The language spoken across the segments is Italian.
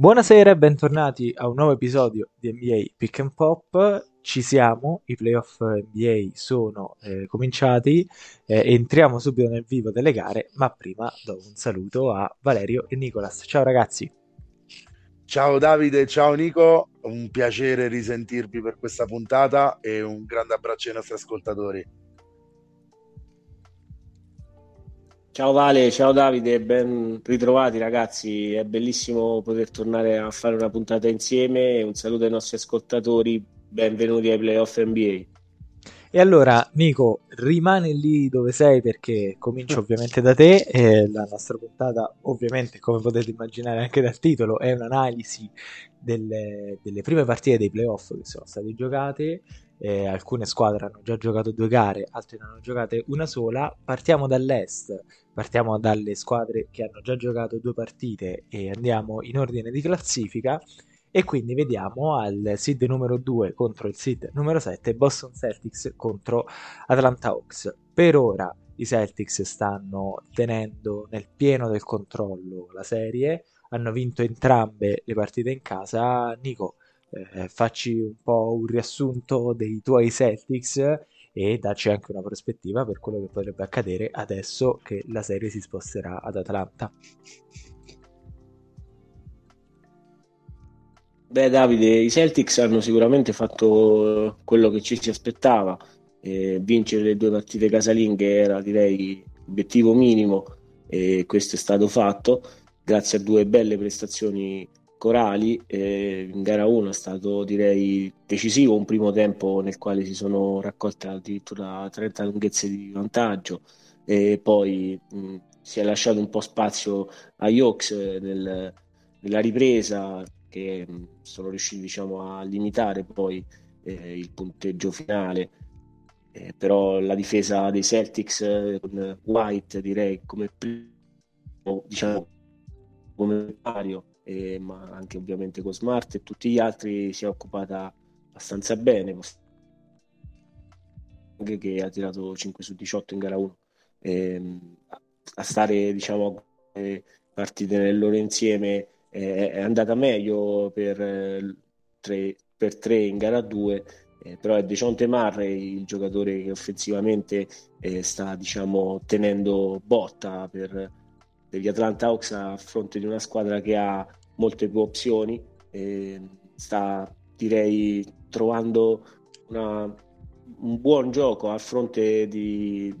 Buonasera e bentornati a un nuovo episodio di NBA Pick and Pop. Ci siamo, i playoff NBA sono eh, cominciati, eh, entriamo subito nel vivo delle gare, ma prima do un saluto a Valerio e Nicolas. Ciao ragazzi. Ciao Davide, ciao Nico, un piacere risentirvi per questa puntata e un grande abbraccio ai nostri ascoltatori. Ciao Vale, ciao Davide, ben ritrovati ragazzi, è bellissimo poter tornare a fare una puntata insieme, un saluto ai nostri ascoltatori, benvenuti ai playoff NBA. E allora Nico, rimane lì dove sei perché comincio ovviamente da te e la nostra puntata ovviamente come potete immaginare anche dal titolo è un'analisi delle, delle prime partite dei playoff che sono state giocate eh, alcune squadre hanno già giocato due gare, altre ne hanno giocate una sola. Partiamo dall'est, partiamo dalle squadre che hanno già giocato due partite e andiamo in ordine di classifica. E quindi vediamo al seed numero 2 contro il seed numero 7, Boston Celtics contro Atlanta Hawks. Per ora i Celtics stanno tenendo nel pieno del controllo la serie, hanno vinto entrambe le partite in casa. Nico, eh, facci un po' un riassunto dei tuoi Celtics e dacci anche una prospettiva per quello che potrebbe accadere adesso che la serie si sposterà ad Atlanta. Beh Davide, i Celtics hanno sicuramente fatto quello che ci si aspettava, eh, vincere le due partite casalinghe era direi obiettivo minimo e questo è stato fatto grazie a due belle prestazioni Corali eh, in gara 1 è stato direi decisivo un primo tempo nel quale si sono raccolte addirittura 30 lunghezze di vantaggio e poi mh, si è lasciato un po' spazio agli Hawks nel, nella ripresa che mh, sono riusciti diciamo, a limitare poi eh, il punteggio finale. Eh, però la difesa dei Celtics con White direi come primo diciamo come Mario eh, ma anche ovviamente con Smart e tutti gli altri si è occupata abbastanza bene che ha tirato 5 su 18 in gara 1 eh, a stare diciamo partite nel loro insieme eh, è andata meglio per 3 per 3 in gara 2 eh, però è Dejonte Marray il giocatore che offensivamente eh, sta diciamo tenendo botta per, per gli Atlanta Hawks a fronte di una squadra che ha molte più opzioni, sta direi trovando una, un buon gioco a fronte di,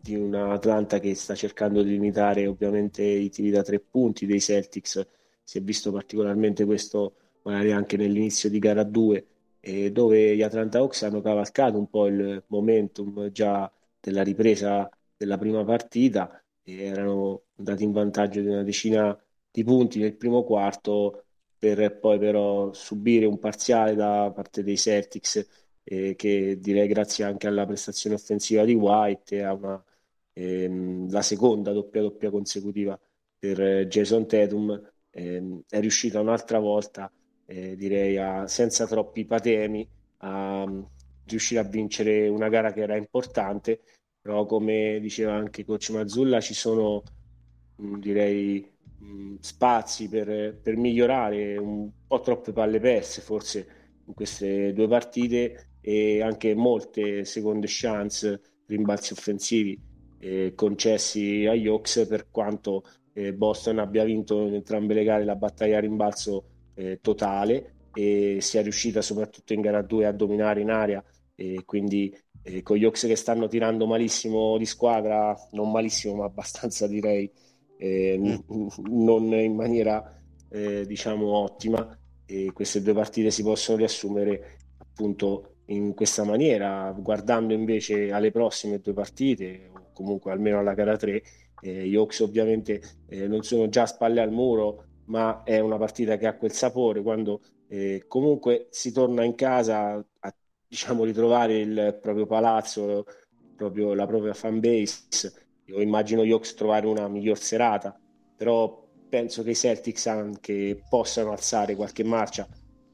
di una Atlanta che sta cercando di limitare ovviamente i tiri da tre punti dei Celtics, si è visto particolarmente questo magari anche nell'inizio di gara 2 eh, dove gli Atlanta Hawks hanno cavalcato un po' il momentum già della ripresa della prima partita e erano andati in vantaggio di una decina di punti nel primo quarto per poi però subire un parziale da parte dei Celtics eh, che direi grazie anche alla prestazione offensiva di White e a una, ehm, la seconda doppia doppia consecutiva per Jason Tatum ehm, è riuscita un'altra volta eh, direi a, senza troppi patemi a um, riuscire a vincere una gara che era importante però come diceva anche coach Mazzulla ci sono mh, mm, direi spazi per, per, migliorare, un po' troppe palle perse forse in queste due partite e anche molte seconde chance, rimbalzi offensivi eh, concessi agli Hawks per quanto eh, Boston abbia vinto in entrambe le gare la battaglia a rimbalzo eh, totale e sia riuscita soprattutto in gara 2 a dominare in aria e quindi eh, con gli Hawks che stanno tirando malissimo di squadra, non malissimo ma abbastanza direi eh, mm. non in maniera eh, diciamo ottima e queste due partite si possono riassumere appunto in questa maniera guardando invece alle prossime due partite o comunque almeno alla gara 3 eh, gli Hawks ovviamente eh, non sono già a spalle al muro ma è una partita che ha quel sapore quando eh, comunque si torna in casa a diciamo ritrovare il proprio palazzo proprio la propria fan base io immagino gli Hawks trovare una miglior serata, però penso che i Celtics anche possano alzare qualche marcia,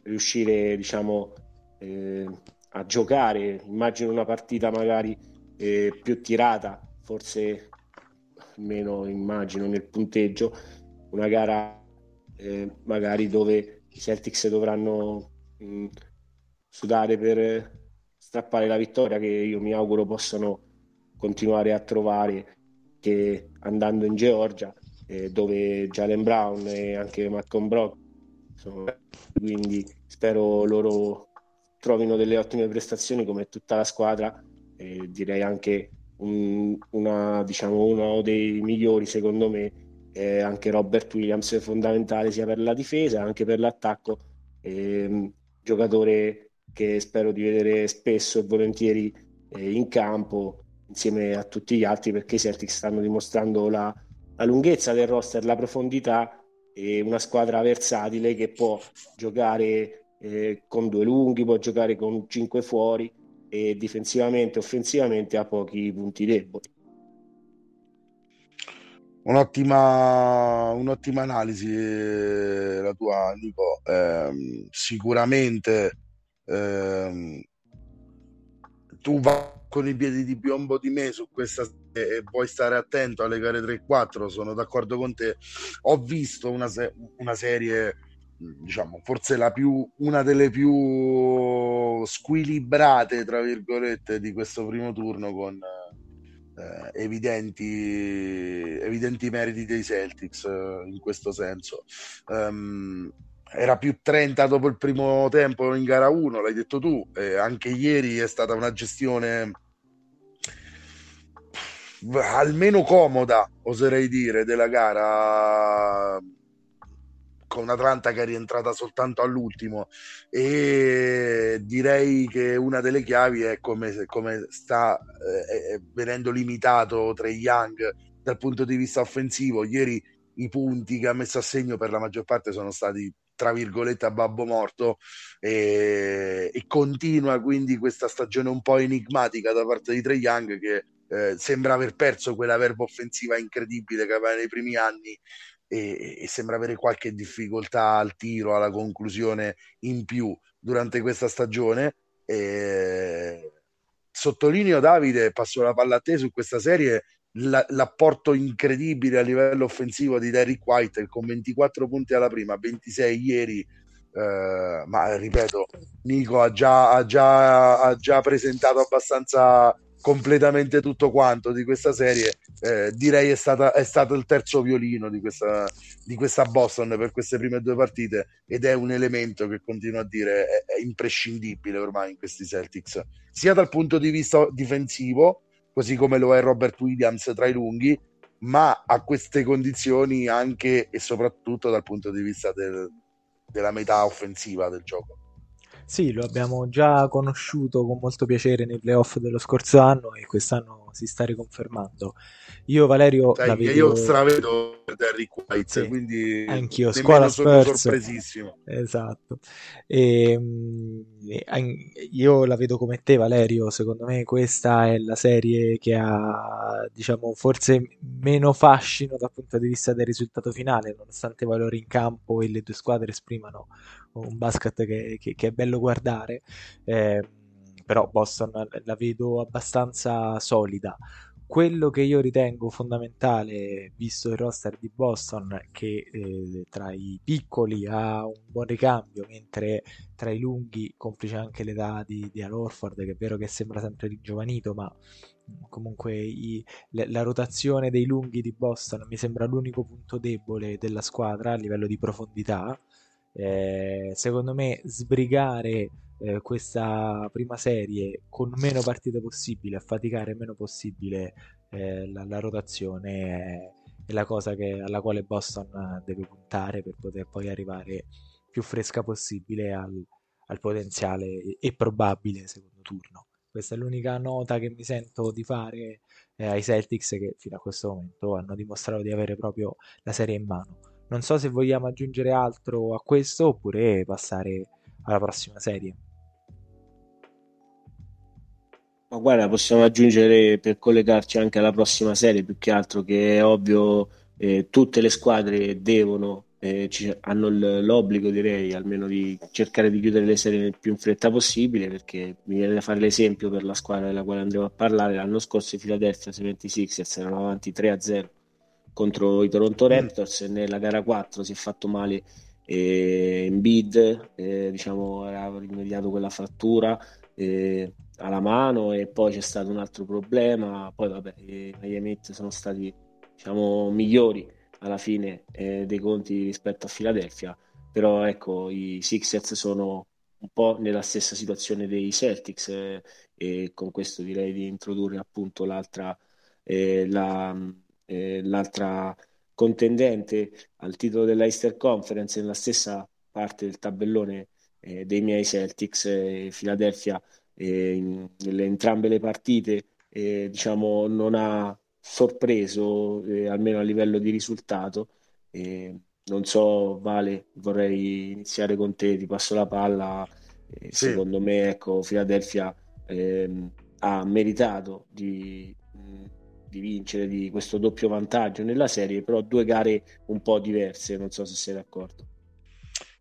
riuscire diciamo eh, a giocare. Immagino una partita magari eh, più tirata, forse meno immagino nel punteggio, una gara eh, magari dove i Celtics dovranno mh, sudare per strappare la vittoria che io mi auguro possano continuare a trovare che andando in Georgia eh, dove Jalen Brown e anche Malcolm Brock sono quindi spero loro trovino delle ottime prestazioni come tutta la squadra e direi anche un, una, diciamo, uno dei migliori secondo me è anche Robert Williams è fondamentale sia per la difesa che per l'attacco. Eh, giocatore che spero di vedere spesso e volentieri eh, in campo insieme a tutti gli altri perché i Celtics stanno dimostrando la, la lunghezza del roster, la profondità e una squadra versatile che può giocare eh, con due lunghi, può giocare con cinque fuori e difensivamente offensivamente ha pochi punti deboli. Un'ottima, un'ottima analisi eh, la tua, Nico. Eh, sicuramente eh, tu vai con i piedi di piombo di me su questa e puoi stare attento alle gare 3 e 4 sono d'accordo con te. Ho visto una, se- una serie diciamo forse la più una delle più squilibrate tra virgolette di questo primo turno con eh, evidenti evidenti meriti dei Celtics eh, in questo senso. Um, era più 30 dopo il primo tempo in gara 1, l'hai detto tu, e anche ieri è stata una gestione almeno comoda, oserei dire, della gara con Atlanta che è rientrata soltanto all'ultimo e direi che una delle chiavi è come, come sta eh, venendo limitato Trey Young dal punto di vista offensivo. Ieri i punti che ha messo a segno per la maggior parte sono stati tra virgolette a babbo morto e, e, continua quindi questa stagione un po' enigmatica da parte di Trey Young che eh, sembra aver perso quella verba offensiva incredibile che aveva nei primi anni e, e, sembra avere qualche difficoltà al tiro, alla conclusione in più durante questa stagione. E... Sottolineo Davide, passo la palla a te su questa serie, l'apporto incredibile a livello offensivo di Derrick White con 24 punti alla prima, 26 ieri. Uh, ma ripeto, Nico ha già, ha, già, ha già presentato abbastanza completamente tutto quanto di questa serie, eh, direi è, stata, è stato il terzo violino di questa, di questa Boston per queste prime due partite ed è un elemento che continuo a dire è, è imprescindibile ormai in questi Celtics, sia dal punto di vista difensivo, così come lo è Robert Williams tra i lunghi, ma a queste condizioni anche e soprattutto dal punto di vista del, della metà offensiva del gioco. Sì, lo abbiamo già conosciuto con molto piacere nei playoff dello scorso anno e quest'anno si sta riconfermando. Io Valerio Sai, vedo... io stravedo Derrick White, sì, quindi anch'io scuola sono Spurs. sorpresissimo. Esatto. Ehm, e, io la vedo come te Valerio, secondo me questa è la serie che ha diciamo forse meno fascino dal punto di vista del risultato finale, nonostante i valori in campo e le due squadre esprimano un basket che, che, che è bello guardare. Eh, però Boston la vedo abbastanza solida. Quello che io ritengo fondamentale, visto il roster di Boston, che eh, tra i piccoli ha un buon ricambio, mentre tra i lunghi, complice anche l'età di, di Al Orford, che è vero che sembra sempre ringiovanito, ma comunque i, le, la rotazione dei lunghi di Boston mi sembra l'unico punto debole della squadra a livello di profondità. Eh, secondo me sbrigare eh, questa prima serie con meno partite possibile, a faticare meno possibile eh, la, la, rotazione è, è la cosa che, alla quale Boston deve puntare per poter poi arrivare più fresca possibile al, al potenziale e probabile secondo turno. Questa è l'unica nota che mi sento di fare eh, ai Celtics che fino a questo momento hanno dimostrato di avere proprio la serie in mano. Non so se vogliamo aggiungere altro a questo oppure passare alla prossima serie. Ma guarda, possiamo aggiungere per collegarci anche alla prossima serie, più che altro che è ovvio, eh, tutte le squadre devono, eh, ci, hanno l'obbligo direi almeno di cercare di chiudere le serie il più in fretta possibile, perché mi viene da fare l'esempio per la squadra della quale andremo a parlare, l'anno scorso i Philadelphia 76ers erano avanti 3-0 contro i Toronto mm. Raptors mm. nella gara 4 si è fatto male eh, in bid, eh, diciamo, aveva rimediato quella frattura eh, alla mano e poi c'è stato un altro problema, poi vabbè, i Miami sono stati diciamo, migliori alla fine eh, dei conti rispetto a Philadelphia, però ecco, i Sixers sono un po' nella stessa situazione dei Celtics e con questo direi di introdurre appunto l'altra, eh, la, eh, l'altra contendente al titolo dell'Easter Conference nella stessa parte del tabellone eh, dei miei Celtics, eh, Philadelphia in, nelle entrambe le partite diciamo non ha sorpreso almeno a livello di risultato non so, Vale, vorrei iniziare con te, ti passo la palla. Eh, sì. Secondo me, ecco, Philadelphia ehm, ha meritato di, di, vincere di questo doppio vantaggio nella serie, però due gare un po' diverse, non so se sei d'accordo.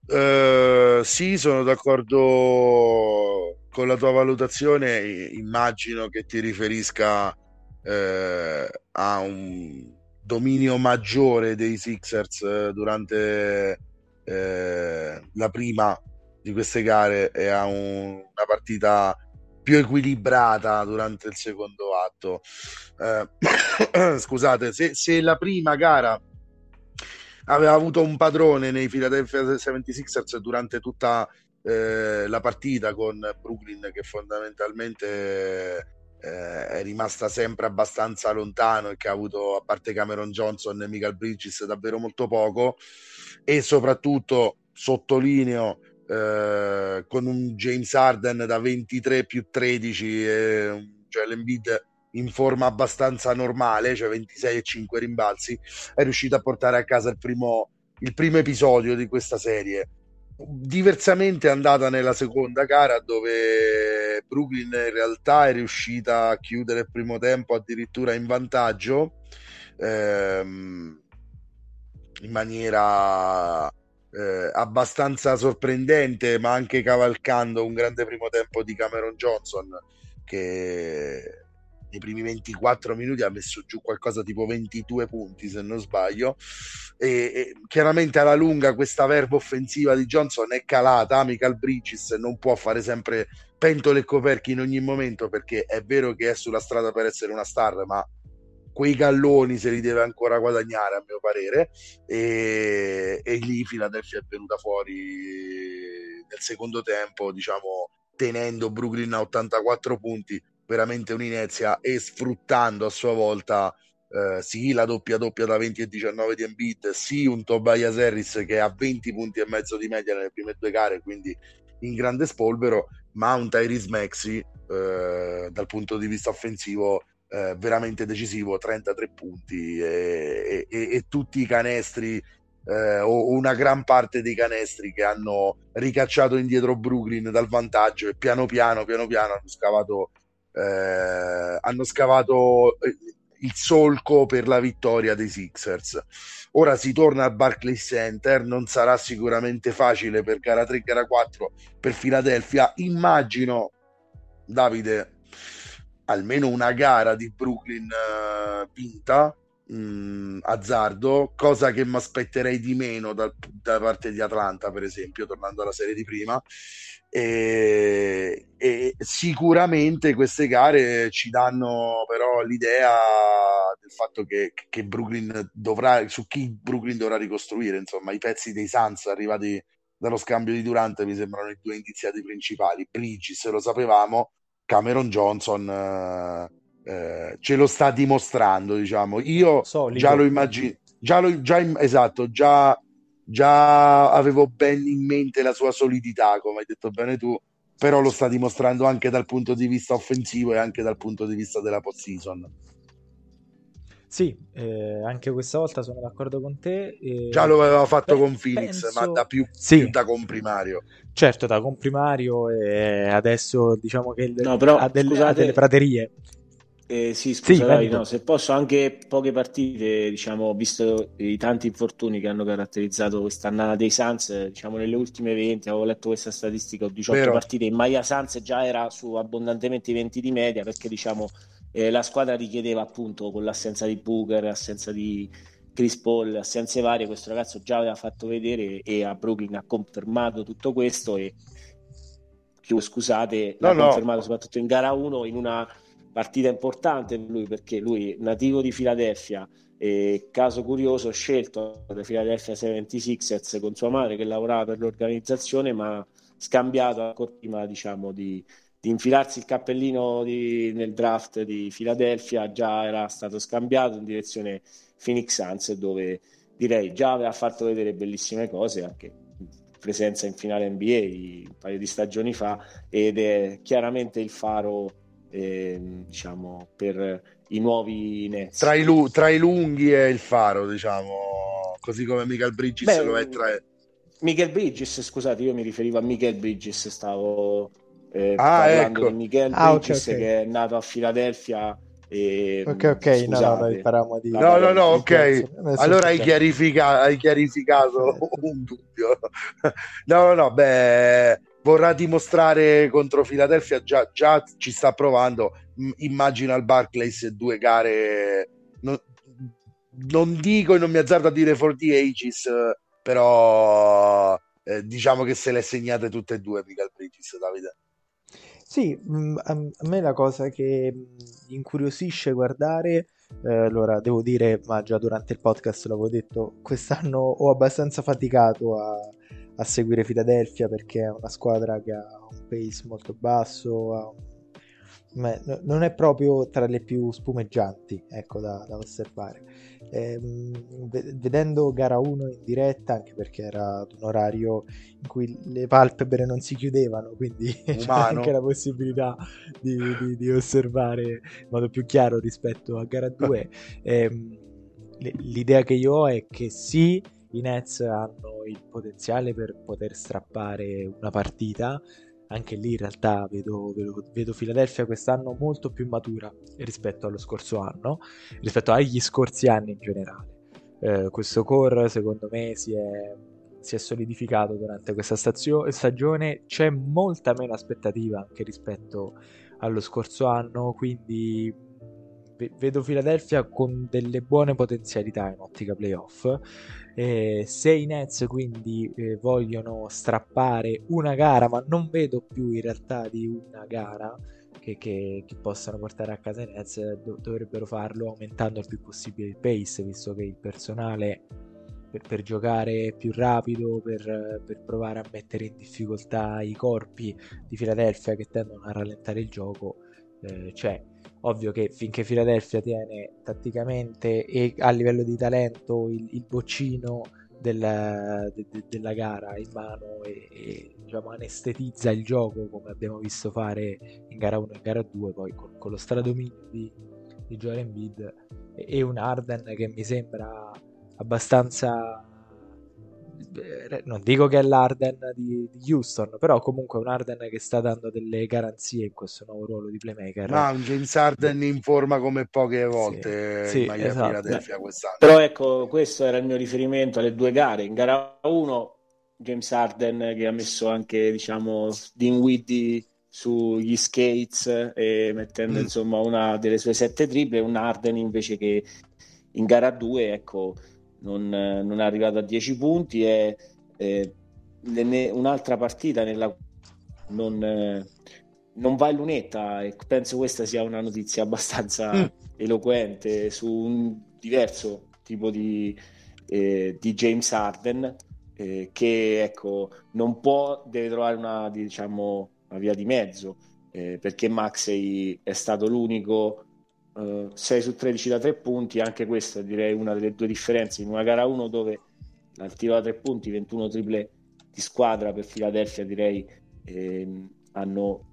Uh, sì, sono d'accordo con la tua valutazione. Immagino che ti riferisca uh, a un dominio maggiore dei Sixers eh, durante eh, la prima di queste gare e a un, una partita più equilibrata durante il secondo atto. Eh, scusate, se, se, la prima gara aveva avuto un padrone nei Philadelphia 76ers durante tutta eh, la partita con Brooklyn che fondamentalmente eh, è rimasta sempre abbastanza lontano e che ha avuto a parte Cameron Johnson e Michael Bridges davvero molto poco e soprattutto sottolineo eh, con un James Harden da 23 più 13 e cioè l'Embiid in forma abbastanza normale cioè 26 e 5 rimbalzi è riuscito a portare a casa il primo, il primo episodio di questa serie. Diversamente è andata nella seconda gara dove Brooklyn in realtà è riuscita a chiudere il primo tempo addirittura in vantaggio ehm, in maniera eh, abbastanza sorprendente ma anche cavalcando un grande primo tempo di Cameron Johnson che nei primi 24 minuti ha messo giù qualcosa tipo 22 punti se non sbaglio. E, e chiaramente alla lunga questa verba offensiva di Johnson è calata. Michael Bridges non può fare sempre pentole e coperchi in ogni momento perché è vero che è sulla strada per essere una star ma quei galloni se li deve ancora guadagnare a mio parere e, e lì Philadelphia è venuta fuori nel secondo tempo diciamo tenendo Brooklyn a 84 punti veramente un'inezia e sfruttando a sua volta eh, sì la doppia doppia da 20 e 19 di Embiid, sì un Tobias Harris che ha 20 punti e mezzo di media nelle prime due gare, quindi in grande spolvero, ma un Tyrese Maxi eh, dal punto di vista offensivo eh, veramente decisivo, 33 punti e, e, e tutti i canestri eh, o una gran parte dei canestri che hanno ricacciato indietro Brooklyn dal vantaggio e piano piano, piano piano hanno scavato eh, hanno scavato eh, il solco per la vittoria dei Sixers. Ora si torna al Barclays Center, non sarà sicuramente facile per gara 3 gara 4 per Philadelphia. Immagino, Davide, almeno una gara di Brooklyn uh, vinta, mh, mm, azzardo, cosa che mi aspetterei di meno da, da parte di Atlanta, per esempio, tornando alla serie di prima. E, e, sicuramente queste gare ci danno però l'idea del fatto che, che, Brooklyn dovrà su chi Brooklyn dovrà ricostruire insomma i pezzi dei Suns arrivati dallo scambio di Durante mi sembrano i due indiziati principali Bridges lo sapevamo Cameron Johnson eh, eh, ce lo sta dimostrando diciamo io Solido. già lo immagino già lo già, esatto già già avevo ben in mente la sua solidità, come hai detto bene tu, però lo sta dimostrando anche dal punto di vista offensivo e anche dal punto di vista della post-season. Sì, eh, anche questa volta sono d'accordo con te. Eh, Già lo aveva fatto beh, con Phoenix, penso... ma da più, sì. più, da comprimario. Certo, da comprimario e adesso diciamo che no, però, ha, delle, scusate, ha delle praterie. Eh, sì, scusa, sì, no, se posso, anche poche partite, diciamo, visto i tanti infortuni che hanno caratterizzato quest'annata dei Suns, diciamo, nelle ultime 20, avevo letto questa statistica, ho 18 Vero. partite, in Maya Suns già era su abbondantemente 20 di media, perché, diciamo, eh, la squadra richiedeva appunto con l'assenza di Booker, l'assenza di, Chris Paul, assenze varie, questo ragazzo già aveva fatto vedere e a Brooklyn ha confermato tutto questo e scusate, no, l'ha no. confermato soprattutto in gara 1 in una partita importante per lui perché lui nativo di Filadelfia e caso curioso scelto da Philadelphia 76ers con sua madre che lavorava per l'organizzazione ma scambiato ancora prima diciamo di, di infilarsi il cappellino di, nel draft di Philadelphia già era stato scambiato in direzione Phoenix Suns dove direi già aveva fatto vedere bellissime cose anche presenza in finale NBA un paio di stagioni fa ed è chiaramente il faro eh, diciamo per i nuovi Nets. Tra i, tra i, lunghi e il faro diciamo così come Michael Bridges Beh, lo è tra Michael Bridges scusate io mi riferivo a Michael Bridges stavo eh, ah, ecco. di Miguel ah, okay, okay. che è nato a Filadelfia e, ok, ok, no, no, di... No, no, no, ok. Allora hai, chiarifica- hai chiarificato un dubbio. no, no, no, beh, vorrà dimostrare contro Filadelfia, già, già ci sta provando. Immagino al Barclays due gare... Non, non dico e non mi azzardo a dire for the ages, però eh, diciamo che se le segnate tutte e due Michael Bridges, Davide. Sì, mm, a me la cosa che mm, incuriosisce guardare, eh, allora devo dire, ma già durante il podcast l'avevo detto, quest'anno ho abbastanza faticato a, a seguire Philadelphia perché è una squadra che ha un pace molto basso, ha un non è proprio tra le più spumeggianti ecco, da, da osservare. Ehm, vedendo gara 1 in diretta, anche perché era ad un orario in cui le palpebre non si chiudevano, quindi c'è anche la possibilità di, di, di, osservare in modo più chiaro rispetto a gara 2. ehm, l'idea che io ho è che sì, i Nets hanno il potenziale per poter strappare una partita, anche lì in realtà vedo, vedo, vedo Philadelphia quest'anno molto più matura rispetto allo scorso anno, rispetto agli scorsi anni in generale. Eh, questo core secondo me si è, si è solidificato durante questa stazio- stagione, c'è molta meno aspettativa anche rispetto allo scorso anno, quindi vedo Philadelphia con delle buone potenzialità in ottica playoff. Eh, se i Nets quindi eh, vogliono strappare una gara, ma non vedo più in realtà di una gara che, che, che possano portare a casa i Nets, do, dovrebbero farlo aumentando il più possibile il pace, visto che il personale per, per giocare più rapido, per, per, provare a mettere in difficoltà i corpi di Philadelphia che tendono a rallentare il gioco, eh, c'è Ovvio che finché Philadelphia tiene tatticamente e a livello di talento il, il boccino della, de, de, della gara in mano e, e diciamo, anestetizza il gioco come abbiamo visto fare in gara 1 e in gara 2, poi con, con lo stradominio di, di Joel Embiid e, e un Arden che mi sembra abbastanza non dico che è l'Arden di, di, Houston, però comunque un Arden che sta dando delle garanzie in questo nuovo ruolo di playmaker. Ma un James Arden in forma come poche volte sì, in sì, esatto. quest'anno. Però ecco, questo era il mio riferimento alle due gare. In gara 1 James Arden che ha messo anche, diciamo, Dinwiddie sugli skates e mettendo mm. insomma una delle sue sette triple, un Arden invece che in gara 2, ecco, non, non è arrivato a 10 punti e eh, un'altra partita nella non, eh, non va in lunetta e penso questa sia una notizia abbastanza mm. eloquente su un diverso tipo di, eh, di James Harden eh, che ecco non può deve trovare una diciamo una via di mezzo eh, perché Maxey è stato l'unico 6 eh, su 13 da 3 punti, anche questa direi una delle due differenze. In una gara 1 dove al tiro da 3 punti 21 triple di squadra per Philadelphia direi ehm, hanno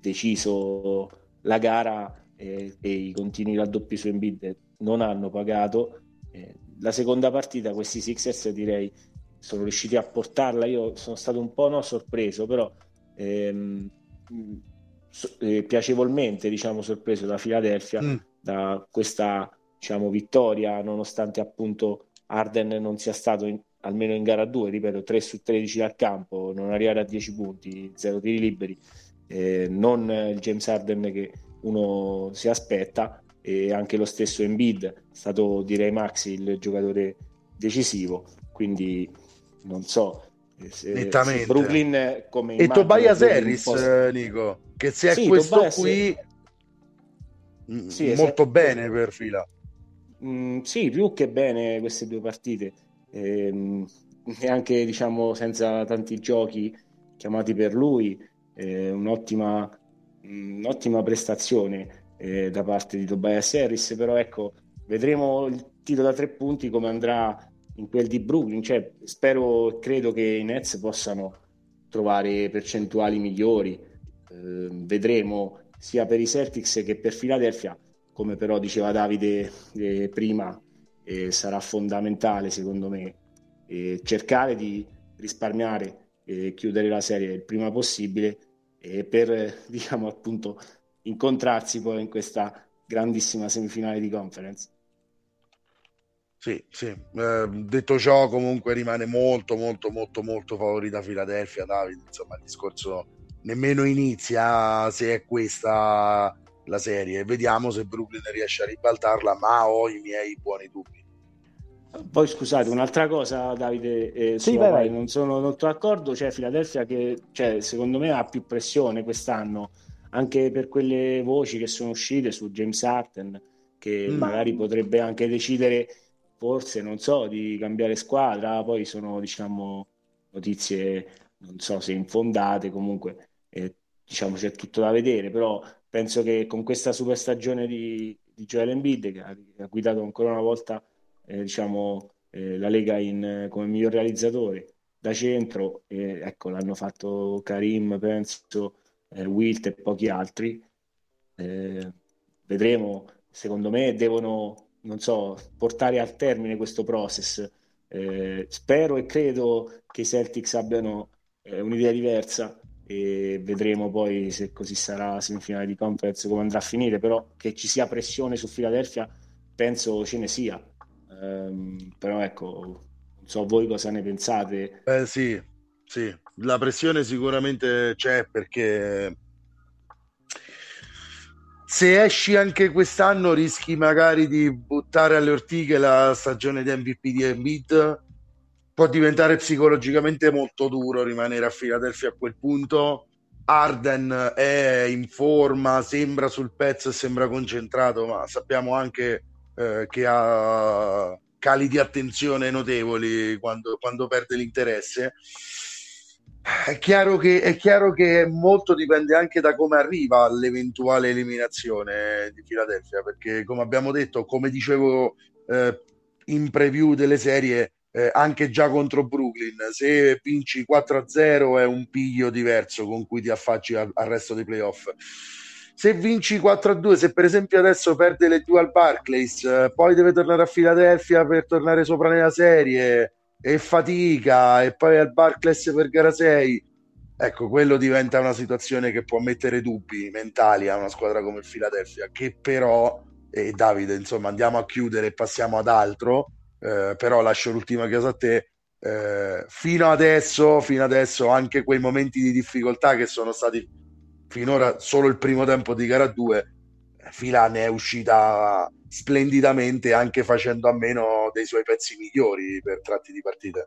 deciso la gara eh, e i continui raddoppi su Embiid non hanno pagato. Eh, la seconda partita questi Sixers direi sono riusciti a portarla. Io sono stato un po' no, sorpreso però ehm, eh, piacevolmente diciamo, sorpreso da Philadelphia mm. da questa diciamo, vittoria, nonostante appunto Arden non sia stato in, almeno in gara 2, ripeto, 3 su 13 dal campo, non arrivare a 10 punti, 0 tiri liberi, eh, non il James Arden che uno si aspetta, e anche lo stesso Embiid è stato direi Maxi il giocatore decisivo quindi non so se, Nettamente. Se Brooklyn come e Tobias Harris Nico che se è sì, questo qui mm, sì, molto esatto. bene per fila mm, sì più che bene queste due partite ehm, e anche diciamo senza tanti giochi chiamati per lui eh, un'ottima, un'ottima prestazione eh, da parte di Tobias Harris però ecco vedremo il tiro da tre punti come andrà in quel di Brooklyn. Cioè, spero e credo che i Nets possano trovare percentuali migliori. Eh, vedremo sia per i Celtics che per Philadelphia, come però diceva Davide eh, prima, eh, sarà fondamentale secondo me cercare di risparmiare e chiudere la serie il prima possibile per diciamo appunto incontrarsi poi in questa grandissima semifinale di conference. Sì, sì. Eh, detto ciò, comunque rimane molto, molto, molto, molto favorita Philadelphia, Davide. Insomma, il discorso nemmeno inizia se è questa la serie. Vediamo se Brooklyn riesce a ribaltarla, ma ho i miei buoni dubbi. Poi scusate, un'altra cosa, Davide, eh, sì, vai, vai. non sono molto d'accordo. C'è cioè, Philadelphia che cioè, secondo me ha più pressione quest'anno, anche per quelle voci che sono uscite su James Harden, che mm. magari potrebbe anche decidere forse, non so, di cambiare squadra, poi sono, diciamo, notizie, non so se infondate, comunque, eh, diciamo, c'è tutto da vedere, però penso che con questa super stagione di, di Joel Embiid, che ha, ha, guidato ancora una volta, eh, diciamo, eh, la Lega in, come miglior realizzatore, da centro, ecco, l'hanno fatto Karim, penso, eh, Wilt e pochi altri, eh, vedremo, secondo me devono non so, portare a termine questo process. Eh, spero e credo che i Celtics abbiano eh, un'idea diversa e vedremo poi se così sarà semifinale di conference come andrà a finire, però che ci sia pressione su Philadelphia penso ce ne sia. Um, però ecco, non so voi cosa ne pensate. Eh sì, sì, la pressione sicuramente c'è perché se esci anche quest'anno rischi magari di buttare alle ortiche la stagione di MVP di Embiid può diventare psicologicamente molto duro rimanere a Philadelphia a quel punto. Arden è in forma sembra sul pezzo e sembra concentrato ma sappiamo anche eh, che ha cali di attenzione notevoli quando, quando perde l'interesse. È chiaro, che, è chiaro che molto dipende anche da come arriva l'eventuale eliminazione di Philadelphia, perché come abbiamo detto, come dicevo eh, in preview delle serie, eh, anche già contro Brooklyn, se vinci 4-0 è un piglio diverso con cui ti affacci al, al resto dei playoff. Se vinci 4-2, se per esempio adesso perde le due al Barclays, eh, poi deve tornare a Philadelphia per tornare sopra nella serie e fatica e poi al Barclays per gara 6 ecco quello diventa una situazione che può mettere dubbi mentali a una squadra come il Philadelphia che però e Davide insomma andiamo a chiudere e passiamo ad altro eh, però lascio l'ultima cosa a te eh, fino adesso fino adesso anche quei momenti di difficoltà che sono stati finora solo il primo tempo di gara 2 Fila ne è uscita splendidamente anche facendo a meno dei suoi pezzi migliori per tratti di partita.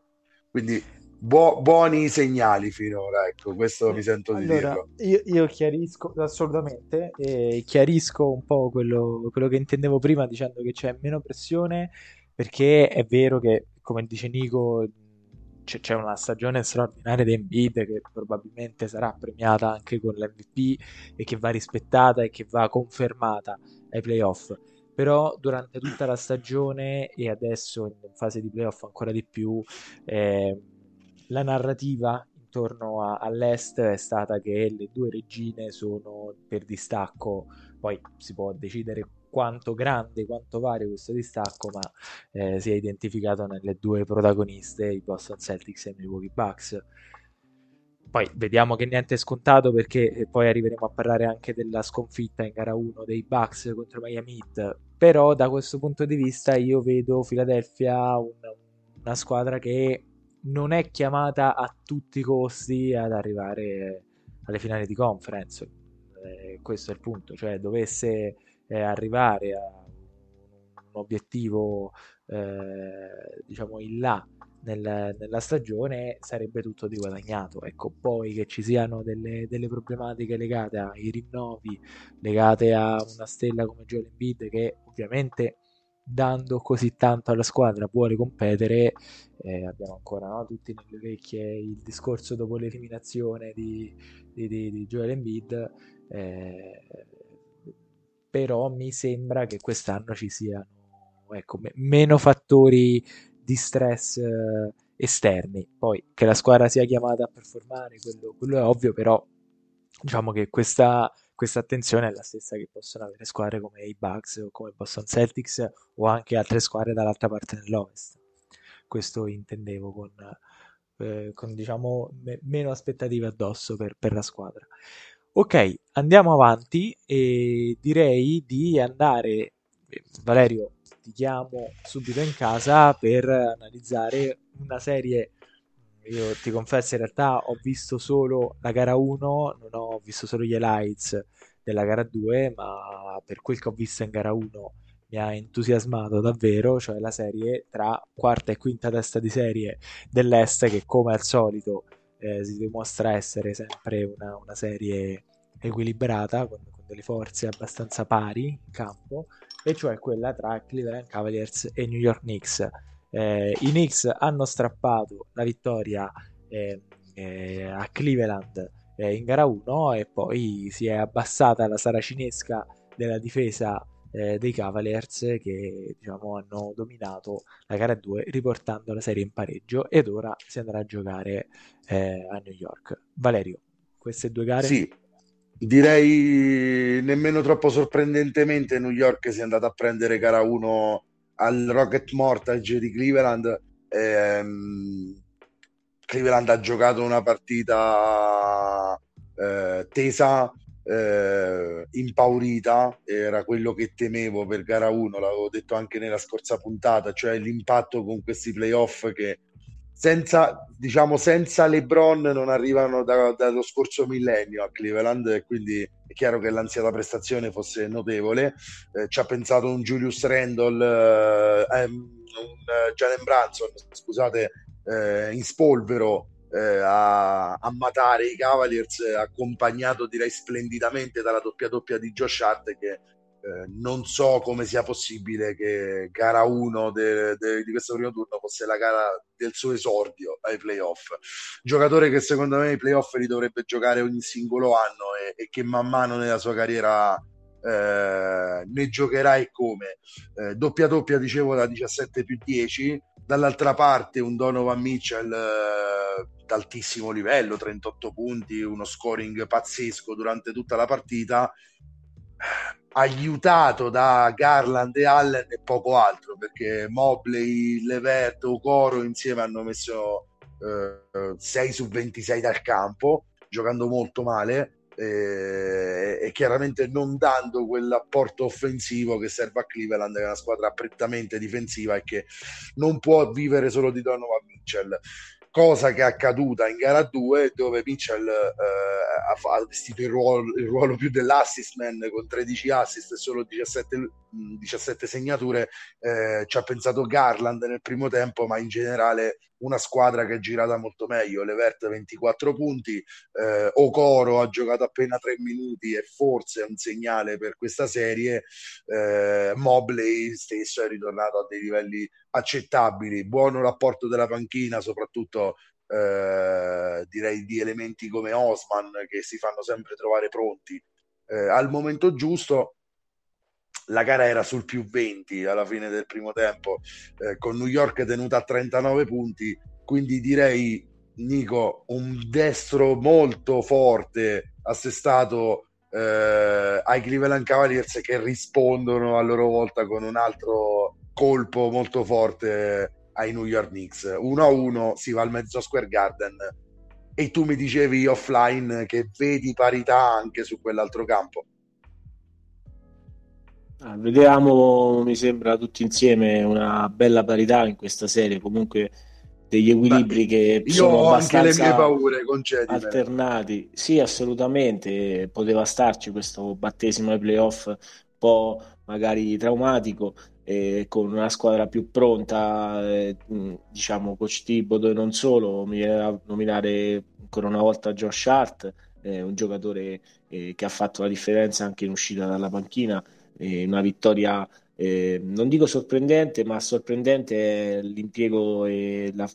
Quindi buo- buoni segnali finora, ecco, questo mi sento di allora, dirlo. Io, io chiarisco assolutamente, e chiarisco un po' quello, quello che intendevo prima dicendo che c'è meno pressione perché è vero che, come dice Nico, c'è una stagione straordinaria di Embiid che probabilmente sarà premiata anche con l'MVP e che va rispettata e che va confermata ai playoff. Però durante tutta la stagione e adesso in fase di playoff ancora di più eh, la narrativa intorno a, all'est è stata che le due regine sono per distacco. Poi si può decidere quanto grande, quanto vario questo distacco, ma eh, si è identificato nelle due protagoniste, i Boston Celtics e i Milwaukee Bucks. Poi vediamo che niente è scontato perché poi arriveremo a parlare anche della sconfitta in gara 1 dei Bucks contro Miami Heat. Però da questo punto di vista io vedo Philadelphia una, una squadra che non è chiamata a tutti i costi ad arrivare alle finali di conference. Eh, questo è il punto, cioè dovesse eh, arrivare a un obiettivo eh, diciamo in là nel, nella stagione sarebbe tutto di guadagnato. Ecco, poi che ci siano delle, delle, problematiche legate ai rinnovi, legate a una stella come Joel Embiid che ovviamente dando così tanto alla squadra vuole competere, eh, abbiamo ancora no, tutti nelle orecchie il discorso dopo l'eliminazione di, di, di, di Joel Embiid, eh, però mi sembra che quest'anno ci siano ecco, me- meno fattori di stress eh, esterni. Poi che la squadra sia chiamata a performare, quello, quello è ovvio, però diciamo che questa, questa, attenzione è la stessa che possono avere squadre come i Bucks o come Boston Celtics o anche altre squadre dall'altra parte dell'Ovest. Questo intendevo con, eh, con diciamo me- meno aspettative addosso per, per la squadra. Ok, andiamo avanti e direi di andare, Valerio, ti chiamo subito in casa per analizzare una serie. Io ti confesso, in realtà ho visto solo la gara 1, non ho visto solo gli highlights della gara 2, ma per quel che ho visto in gara 1 mi ha entusiasmato davvero, cioè la serie tra quarta e quinta testa di serie dell'Est che come al solito eh, si dimostra essere sempre una, una serie equilibrata, con, con, delle forze abbastanza pari in campo, e cioè quella tra Cleveland Cavaliers e New York Knicks. Eh, I Knicks hanno strappato la vittoria eh, eh, a Cleveland eh, in gara 1 e poi si è abbassata la saracinesca della difesa eh, dei Cavaliers che diciamo, hanno dominato la gara 2 riportando la serie in pareggio ed ora si andrà a giocare eh, a New York. Valerio, queste due gare? Sì, direi nemmeno troppo sorprendentemente New York si è andata a prendere gara 1 al Rocket Mortage di Cleveland ehm, Cleveland ha giocato una partita eh, tesa eh, impaurita era quello che temevo per gara 1 l'avevo detto anche nella scorsa puntata cioè l'impatto con questi playoff che senza, diciamo, senza LeBron non arrivano da, dallo scorso millennio a Cleveland e quindi è chiaro che l'ansia da prestazione fosse notevole. Eh, ci ha pensato un Julius Randle, eh, un Jalen Branson, scusate, eh, in spolvero eh, a, a, matare i Cavaliers, accompagnato direi splendidamente dalla doppia doppia di Josh Hart che eh, non so come sia possibile che gara 1 di questo primo turno fosse la gara del suo esordio ai playoff. Giocatore che secondo me i playoff li dovrebbe giocare ogni singolo anno e, e che man mano nella sua carriera eh, ne giocherà e come. Eh, doppia doppia dicevo da 17 più 10, dall'altra parte un Donovan Mitchell eh, d'altissimo livello, 38 punti, uno scoring pazzesco durante tutta la partita. Aiutato da Garland e Allen e poco altro perché Mobley, Levert, Coro insieme hanno messo eh, 6 su 26 dal campo giocando molto male eh, e chiaramente non dando quell'apporto offensivo che serve a Cleveland che è una squadra prettamente difensiva e che non può vivere solo di Donovan Mitchell cosa che è accaduta in gara 2 dove Mitchell eh, ha, vestito il ruolo, il ruolo, più dell'assist man con 13 assist e solo 17, 17 segnature eh, ci ha pensato Garland nel primo tempo ma in generale una squadra che è girata molto meglio Levert 24 punti eh, Okoro ha giocato appena 3 minuti e forse è un segnale per questa serie eh, Mobley stesso è ritornato a dei livelli accettabili, buono rapporto della panchina, soprattutto eh, direi di elementi come Osman che si fanno sempre trovare pronti eh, al momento giusto. La gara era sul più 20 alla fine del primo tempo, eh, con New York tenuta a 39 punti, quindi direi Nico un destro molto forte assestato eh, ai Cleveland Cavaliers che rispondono a loro volta con un altro colpo molto forte ai New York Knicks. 1-1 si va al mezzo Square Garden e tu mi dicevi offline che vedi parità anche su quell'altro campo. Ah, vediamo, mi sembra tutti insieme una bella parità in questa serie. Comunque degli equilibri Beh, che io sono ho anche le mie paure alternati. Sì, assolutamente, poteva starci questo battesimo ai playoff po' magari traumatico, eh, con una squadra più pronta, eh, diciamo coach Thibodeau e non solo, mi viene nominare ancora una volta Josh Hart, eh, un giocatore eh, che ha fatto la differenza anche in uscita dalla panchina, una vittoria eh, non dico sorprendente, ma sorprendente l'impiego e la,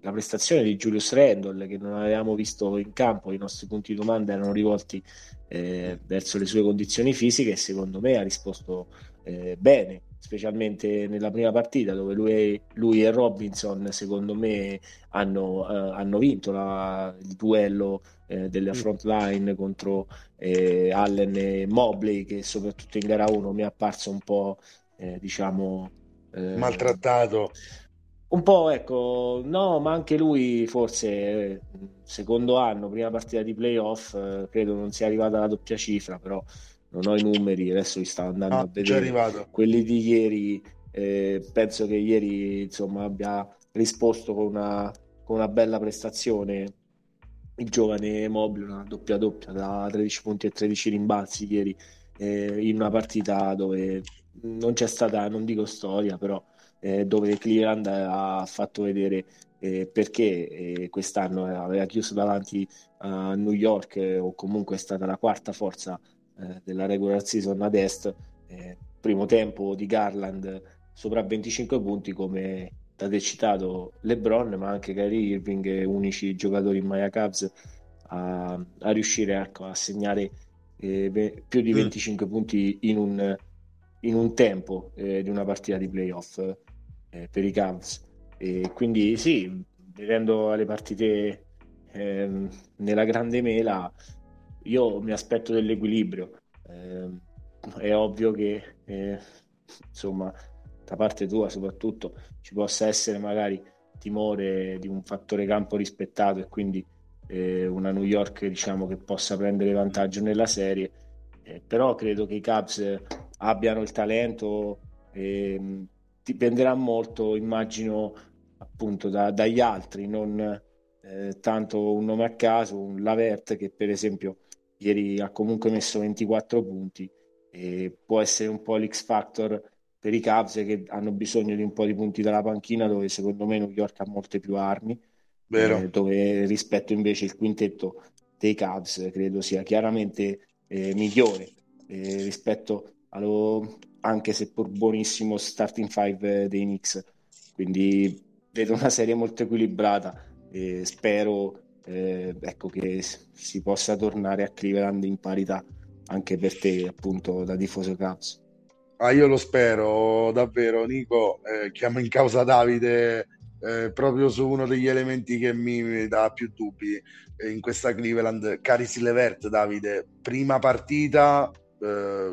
la, prestazione di Julius Randall che non avevamo visto in campo, i nostri punti di domanda erano rivolti eh, verso le sue condizioni fisiche e secondo me ha risposto eh, bene, specialmente nella prima partita dove lui, lui e Robinson secondo me hanno, eh, hanno vinto la, il duello eh, della mm. front line contro eh, Allen e Mobley che soprattutto in gara 1 mi è apparso un po' eh, diciamo eh, maltrattato un po' ecco no ma anche lui forse eh, secondo anno prima partita di playoff credo non sia arrivata alla doppia cifra però non ho i numeri, adesso li stavo andando ah, a vedere. Quelli di ieri, eh, penso che ieri insomma abbia risposto con una, con una bella prestazione il giovane Mobile, una doppia doppia da 13 punti e 13 rimbalzi ieri eh, in una partita dove non c'è stata, non dico storia, però eh, dove Cleveland ha fatto vedere eh, perché eh, quest'anno aveva chiuso davanti a New York eh, o comunque è stata la quarta forza eh, della regular season ad est, primo tempo di Garland sopra 25 punti come da te citato LeBron ma anche Kyrie Irving unici giocatori in Maya Cavs a, a riuscire ecco, a segnare eh, più di 25 mm. punti in un, in un tempo eh, di una partita di playoff eh, per i Cavs e quindi sì vedendo le partite ehm, nella grande mela io mi aspetto dell'equilibrio. Eh, è ovvio che, eh, insomma, da parte tua soprattutto ci possa essere magari timore di un fattore campo rispettato e quindi eh, una New York diciamo che possa prendere vantaggio nella serie. Eh, però credo che i Cubs abbiano il talento e dipenderà molto immagino appunto da, dagli altri non eh, tanto un nome a caso un Lavert che per esempio ieri ha comunque messo 24 punti e può essere un po' l'X Factor per i Cavs che hanno bisogno di un po' di punti dalla panchina dove secondo me New York ha molte più armi eh, dove rispetto invece il quintetto dei Cavs credo sia chiaramente eh, migliore eh, rispetto allo anche se pur buonissimo starting five dei Knicks. Quindi vedo una serie molto equilibrata e spero eh, ecco che si possa tornare a Cleveland in parità anche per te appunto da tifoso Cavs ah, io lo spero davvero. Nico eh, chiamo in causa Davide eh, proprio su uno degli elementi che mi, dà più dubbi eh, in questa Cleveland. Caris Levert Davide prima partita eh,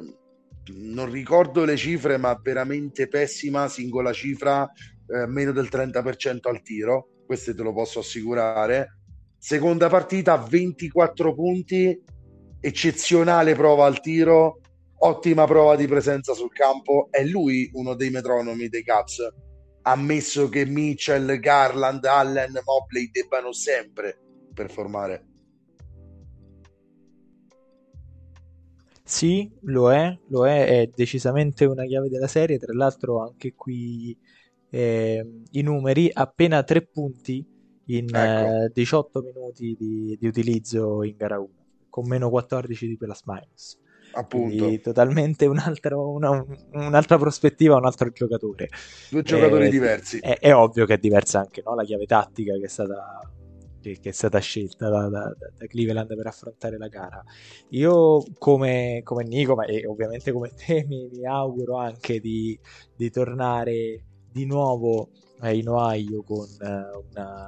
non ricordo le cifre ma veramente pessima singola cifra eh, meno del 30% al tiro questo te lo posso assicurare. Seconda partita, 24 punti, eccezionale prova al tiro, ottima prova di presenza sul campo. È lui uno dei metronomi dei Cavs. Ammesso che Mitchell, Garland, Allen, Mobley debbano sempre performare. Sì, lo è, lo è, è decisamente una chiave della serie. Tra l'altro, anche qui eh, i numeri: appena tre punti in ecco. eh, 18 minuti di, di, utilizzo in gara 1, con meno 14 di plus minus. Appunto. Quindi totalmente un altro, una, un'altra prospettiva, un altro giocatore. Due giocatori eh, diversi. È, è, ovvio che è diversa anche no? la chiave tattica che è stata, che, è stata scelta da, da, da, Cleveland per affrontare la gara. Io come, come Nico, ma e ovviamente come te, mi, mi auguro anche di, di tornare di nuovo in Ohio con eh, una,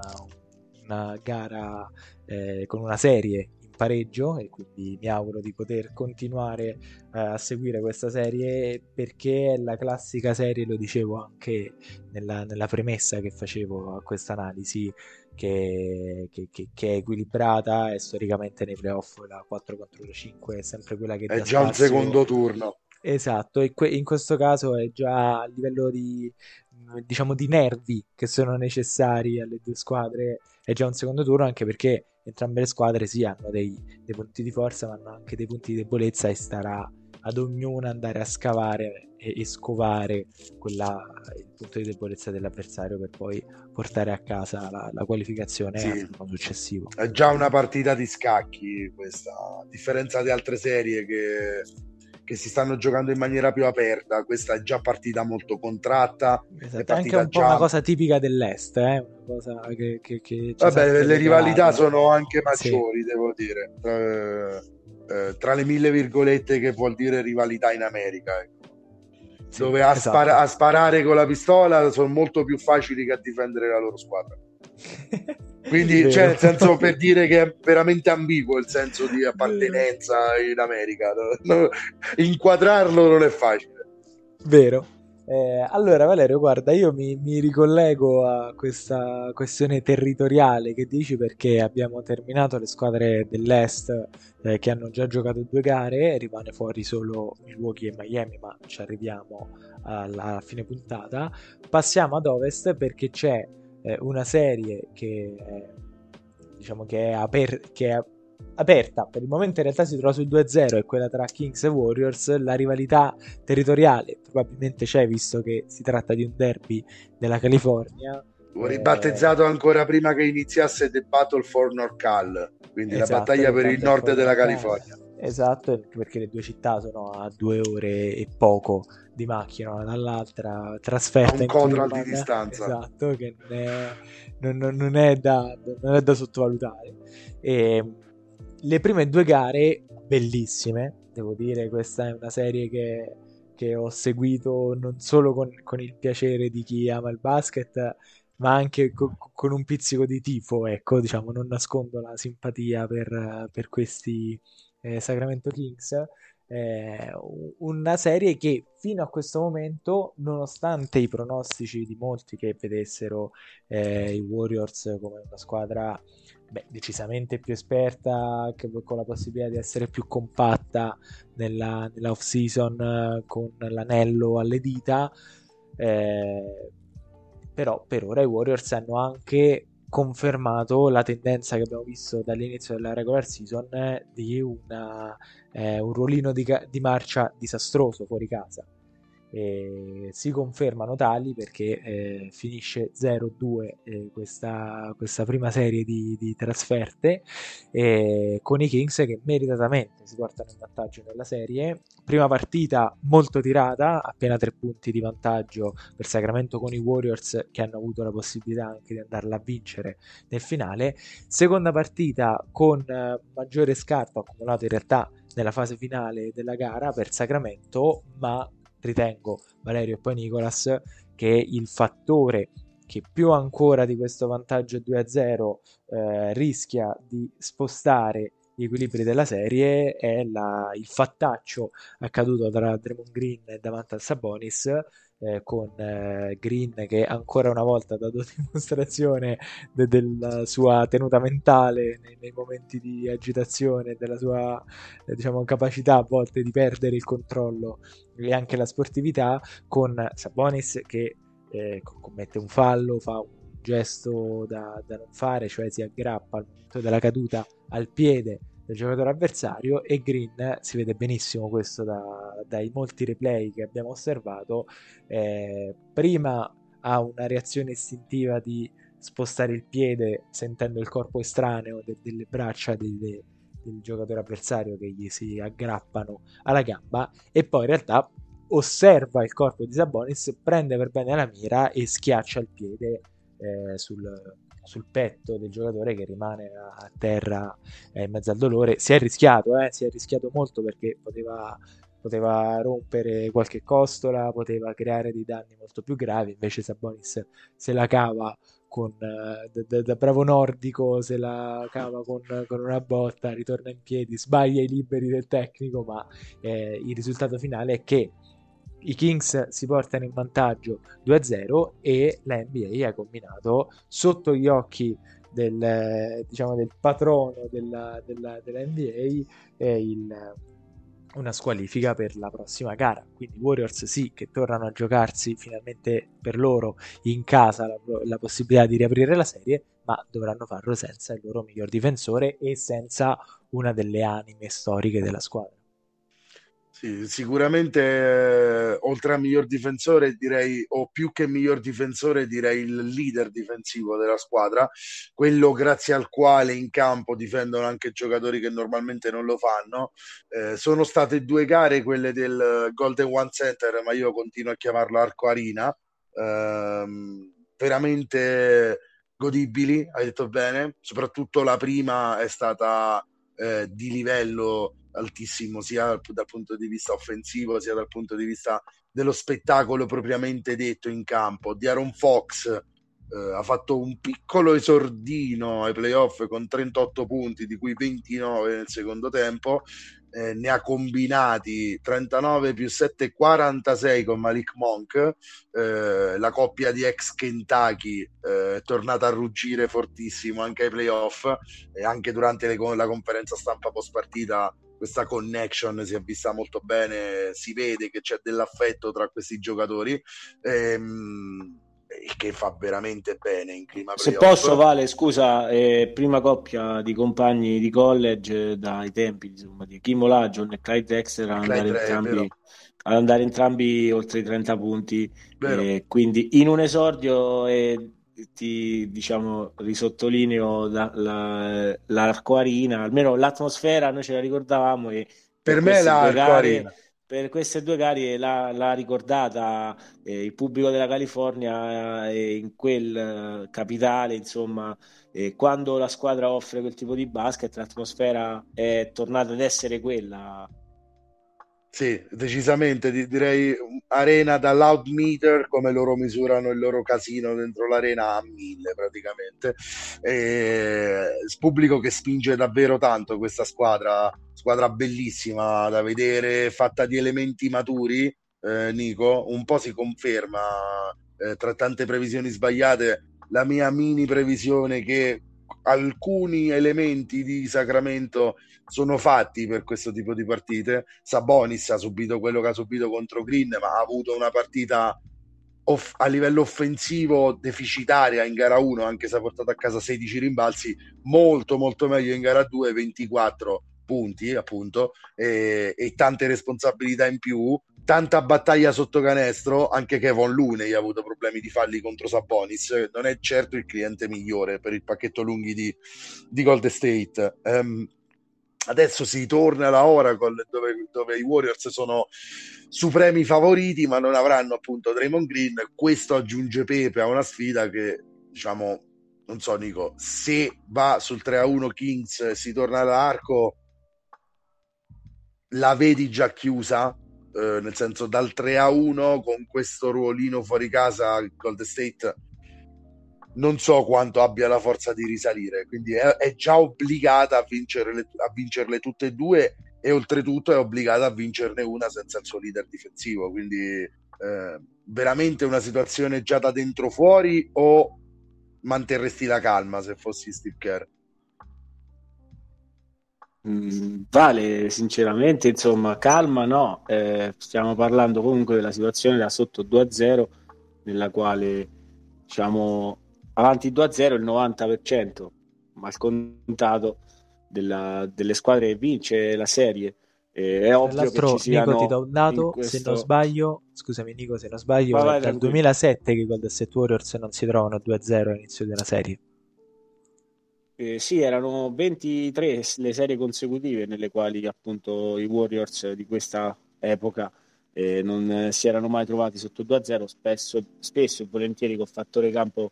una gara, eh, con una serie pareggio e quindi mi auguro di poter continuare eh, a seguire questa serie perché è la classica serie, lo dicevo anche nella, nella premessa che facevo a questa analisi, che, che, che, che, è equilibrata e storicamente nei playoff la 4 contro 5 è sempre quella che è già un secondo turno. Esatto e in questo caso è già a livello di diciamo di nervi che sono necessari alle due squadre è già un secondo turno anche perché entrambe le squadre sì hanno dei, dei punti di forza ma hanno anche dei punti di debolezza e starà ad ognuna andare a scavare e, e scovare quella, il punto di debolezza dell'avversario per poi portare a casa la, la qualificazione sì. l'anno successivo. È già una partita di scacchi questa, a differenza di altre serie che che si stanno giocando in maniera più aperta. Questa è già partita molto contratta. Esatto, è anche un po' già... una cosa tipica dell'est, eh? una cosa che, che, che Vabbè, le rivalità sono anche maggiori, sì. devo dire. Eh, eh, tra le mille virgolette che vuol dire rivalità in America. Ecco. Sì, dove a, esatto. spara- a sparare con la pistola sono molto più facili che a difendere la loro squadra. Quindi, cioè, nel senso per dire che è veramente ambiguo il senso di appartenenza in America. No, inquadrarlo non è facile. Vero. Eh, allora, Valerio, guarda, io mi, mi, ricollego a questa questione territoriale che dici perché abbiamo terminato le squadre dell'Est eh, che hanno già giocato due gare, rimane fuori solo Milwaukee e Miami, ma ci arriviamo alla fine puntata. Passiamo ad Ovest perché c'è eh, una serie che, diciamo che, è aper- che è aperta, per il momento in realtà si trova sul 2-0, è quella tra Kings e Warriors, la rivalità territoriale probabilmente c'è visto che si tratta di un derby della California. Ho ribattezzato ancora prima che iniziasse The Battle for NorCal, quindi esatto, la battaglia per il nord della California. Esatto, perché le due città sono a due ore e poco di macchina una dall'altra, trasferta un control di distanza. Esatto, che non è, non, non è, da, non è da sottovalutare. E, le prime due gare bellissime, devo dire, questa è una serie che, che ho seguito non solo con, con, il piacere di chi ama il basket, ma anche co- con un pizzico di tifo, ecco, diciamo, non nascondo la simpatia per, per questi eh, Sacramento Kings eh, una serie che fino a questo momento, nonostante i pronostici di molti che vedessero eh, i Warriors come una squadra beh, decisamente più esperta, che, con la possibilità di essere più compatta nella, nella off-season eh, con l'anello alle dita, eh, però per ora i Warriors hanno anche confermato la tendenza che abbiamo visto dall'inizio della regular season di una, eh, un ruolino di, di marcia disastroso fuori casa eh, si confermano tali perché eh, finisce 0-2 eh, questa, questa, prima serie di, di trasferte con i Kings che meritatamente si portano in vantaggio nella serie. Prima partita molto tirata, appena tre punti di vantaggio per Sacramento con i Warriors che hanno avuto la possibilità anche di andarla a vincere nel finale. Seconda partita con eh, maggiore scarto accumulato in realtà nella fase finale della gara per Sacramento, ma ritengo Valerio e poi Nicolas che il fattore che più ancora di questo vantaggio 2-0 eh, rischia di spostare gli equilibri della serie è la, il fattaccio accaduto tra Draymond Green e davanti al Sabonis eh, con eh, Green che ancora una volta ha dato dimostrazione de- della sua tenuta mentale nei, nei momenti di agitazione, della sua eh, diciamo, capacità a volte di perdere il controllo e anche la sportività, con Sabonis che eh, commette un fallo, fa un gesto da, da non fare, cioè si aggrappa al momento della caduta al piede del giocatore avversario e Green si vede benissimo questo da, dai molti replay che abbiamo osservato eh, prima ha una reazione istintiva di spostare il piede sentendo il corpo estraneo de- delle braccia de- de- del giocatore avversario che gli si aggrappano alla gamba e poi in realtà osserva il corpo di Sabonis prende per bene la mira e schiaccia il piede eh, sul, sul petto del giocatore che rimane a terra eh, in mezzo al dolore. Si è rischiato, eh? si è rischiato molto perché poteva, poteva, rompere qualche costola, poteva creare dei danni molto più gravi. Invece Sabonis se la cava con, eh, da, da, bravo nordico, se la cava con, con, una botta, ritorna in piedi, sbaglia i liberi del tecnico, ma eh, il risultato finale è che i Kings si portano in vantaggio 2-0 e la NBA ha combinato sotto gli occhi del, diciamo, del patrono della, della, della NBA il, una squalifica per la prossima gara. Quindi Warriors sì che tornano a giocarsi finalmente per loro in casa la, la possibilità di riaprire la serie, ma dovranno farlo senza il loro miglior difensore e senza una delle anime storiche della squadra. Sì, sicuramente eh, oltre a miglior difensore direi, o più che miglior difensore direi il leader difensivo della squadra, quello grazie al quale in campo difendono anche giocatori che normalmente non lo fanno. Eh, sono state due gare quelle del Golden One Center, ma io continuo a chiamarlo Arco Arena, ehm, veramente godibili, hai detto bene, soprattutto la prima è stata eh, di livello altissimo sia dal punto di vista offensivo sia dal punto di vista dello spettacolo propriamente detto in campo. Di Aaron Fox eh, ha fatto un piccolo esordino ai playoff con 38 punti, di cui 29 nel secondo tempo. Eh, ne ha combinati 39 più 7 46 con Malik Monk eh, la coppia di ex Kentucky eh, è tornata a ruggire fortissimo anche ai playoff e anche durante le, la conferenza stampa post partita questa connection si è vista molto bene, si vede che c'è dell'affetto tra questi giocatori. Ehm, che fa veramente bene in clima Se posso, Vale, scusa, eh, prima coppia di compagni di college eh, dai tempi insomma, di Kim Olajon e Clyde Dexter ad andare, entrambi, ad andare entrambi oltre i 30 punti. Eh, quindi in un esordio ti diciamo risottolineo la, la, l'arcoarina, almeno l'atmosfera noi ce la ricordavamo e per, per me l'arcoarina. per queste due gare l'ha, l'ha ricordata eh, il pubblico della California eh, in quel eh, capitale, insomma, quando la squadra offre quel tipo di basket, l'atmosfera è tornata ad essere quella sì, decisamente direi arena da loud meter come loro misurano il loro casino dentro l'arena a mille praticamente. E pubblico che spinge davvero tanto questa squadra, squadra bellissima da vedere, fatta di elementi maturi. Eh, Nico, un po' si conferma eh, tra tante previsioni sbagliate la mia mini previsione che alcuni elementi di Sacramento sono fatti per questo tipo di partite. Sabonis ha subito quello che ha subito contro Green, ma ha avuto una partita off- a livello offensivo deficitaria in gara 1, anche se ha portato a casa 16 rimbalzi, molto molto meglio in gara 2, 24 punti appunto e, e tante responsabilità in più tanta battaglia sotto canestro, anche Kevon Looney ha avuto problemi di falli contro Sabonis, non è certo il cliente migliore per il pacchetto lunghi di, di Gold State. Um, adesso si torna alla Oracle dove, dove, i Warriors sono supremi favoriti, ma non avranno appunto Draymond Green. Questo aggiunge Pepe a una sfida che, diciamo, non so Nico, se va sul 3-1 Kings e si torna all'arco, la vedi già chiusa eh, nel senso dal 3 a 1 con questo ruolino fuori casa Gold State non so quanto abbia la forza di risalire quindi è, è già obbligata a, vincere le, a vincerle tutte e due e oltretutto è obbligata a vincerne una senza il suo leader difensivo quindi eh, veramente una situazione già da dentro fuori o manterresti la calma se fossi Steve Kerr? Mm, vale, sinceramente, insomma, calma no, eh, stiamo parlando comunque della situazione da sotto 2-0 nella quale diciamo avanti 2-0 il 90% ma scontato della, delle squadre che vince la serie. Eh, è ovvio che ci siano Nico ti do un dato questo... se non sbaglio scusami Nico se non sbaglio vai, vai, dal 2007 che i Golden State Warriors non si trovano 2-0 all'inizio della serie. Eh, sì, erano 23 le serie consecutive nelle quali appunto i Warriors di questa epoca eh, non si erano mai trovati sotto 2-0, spesso, spesso e volentieri con fattore campo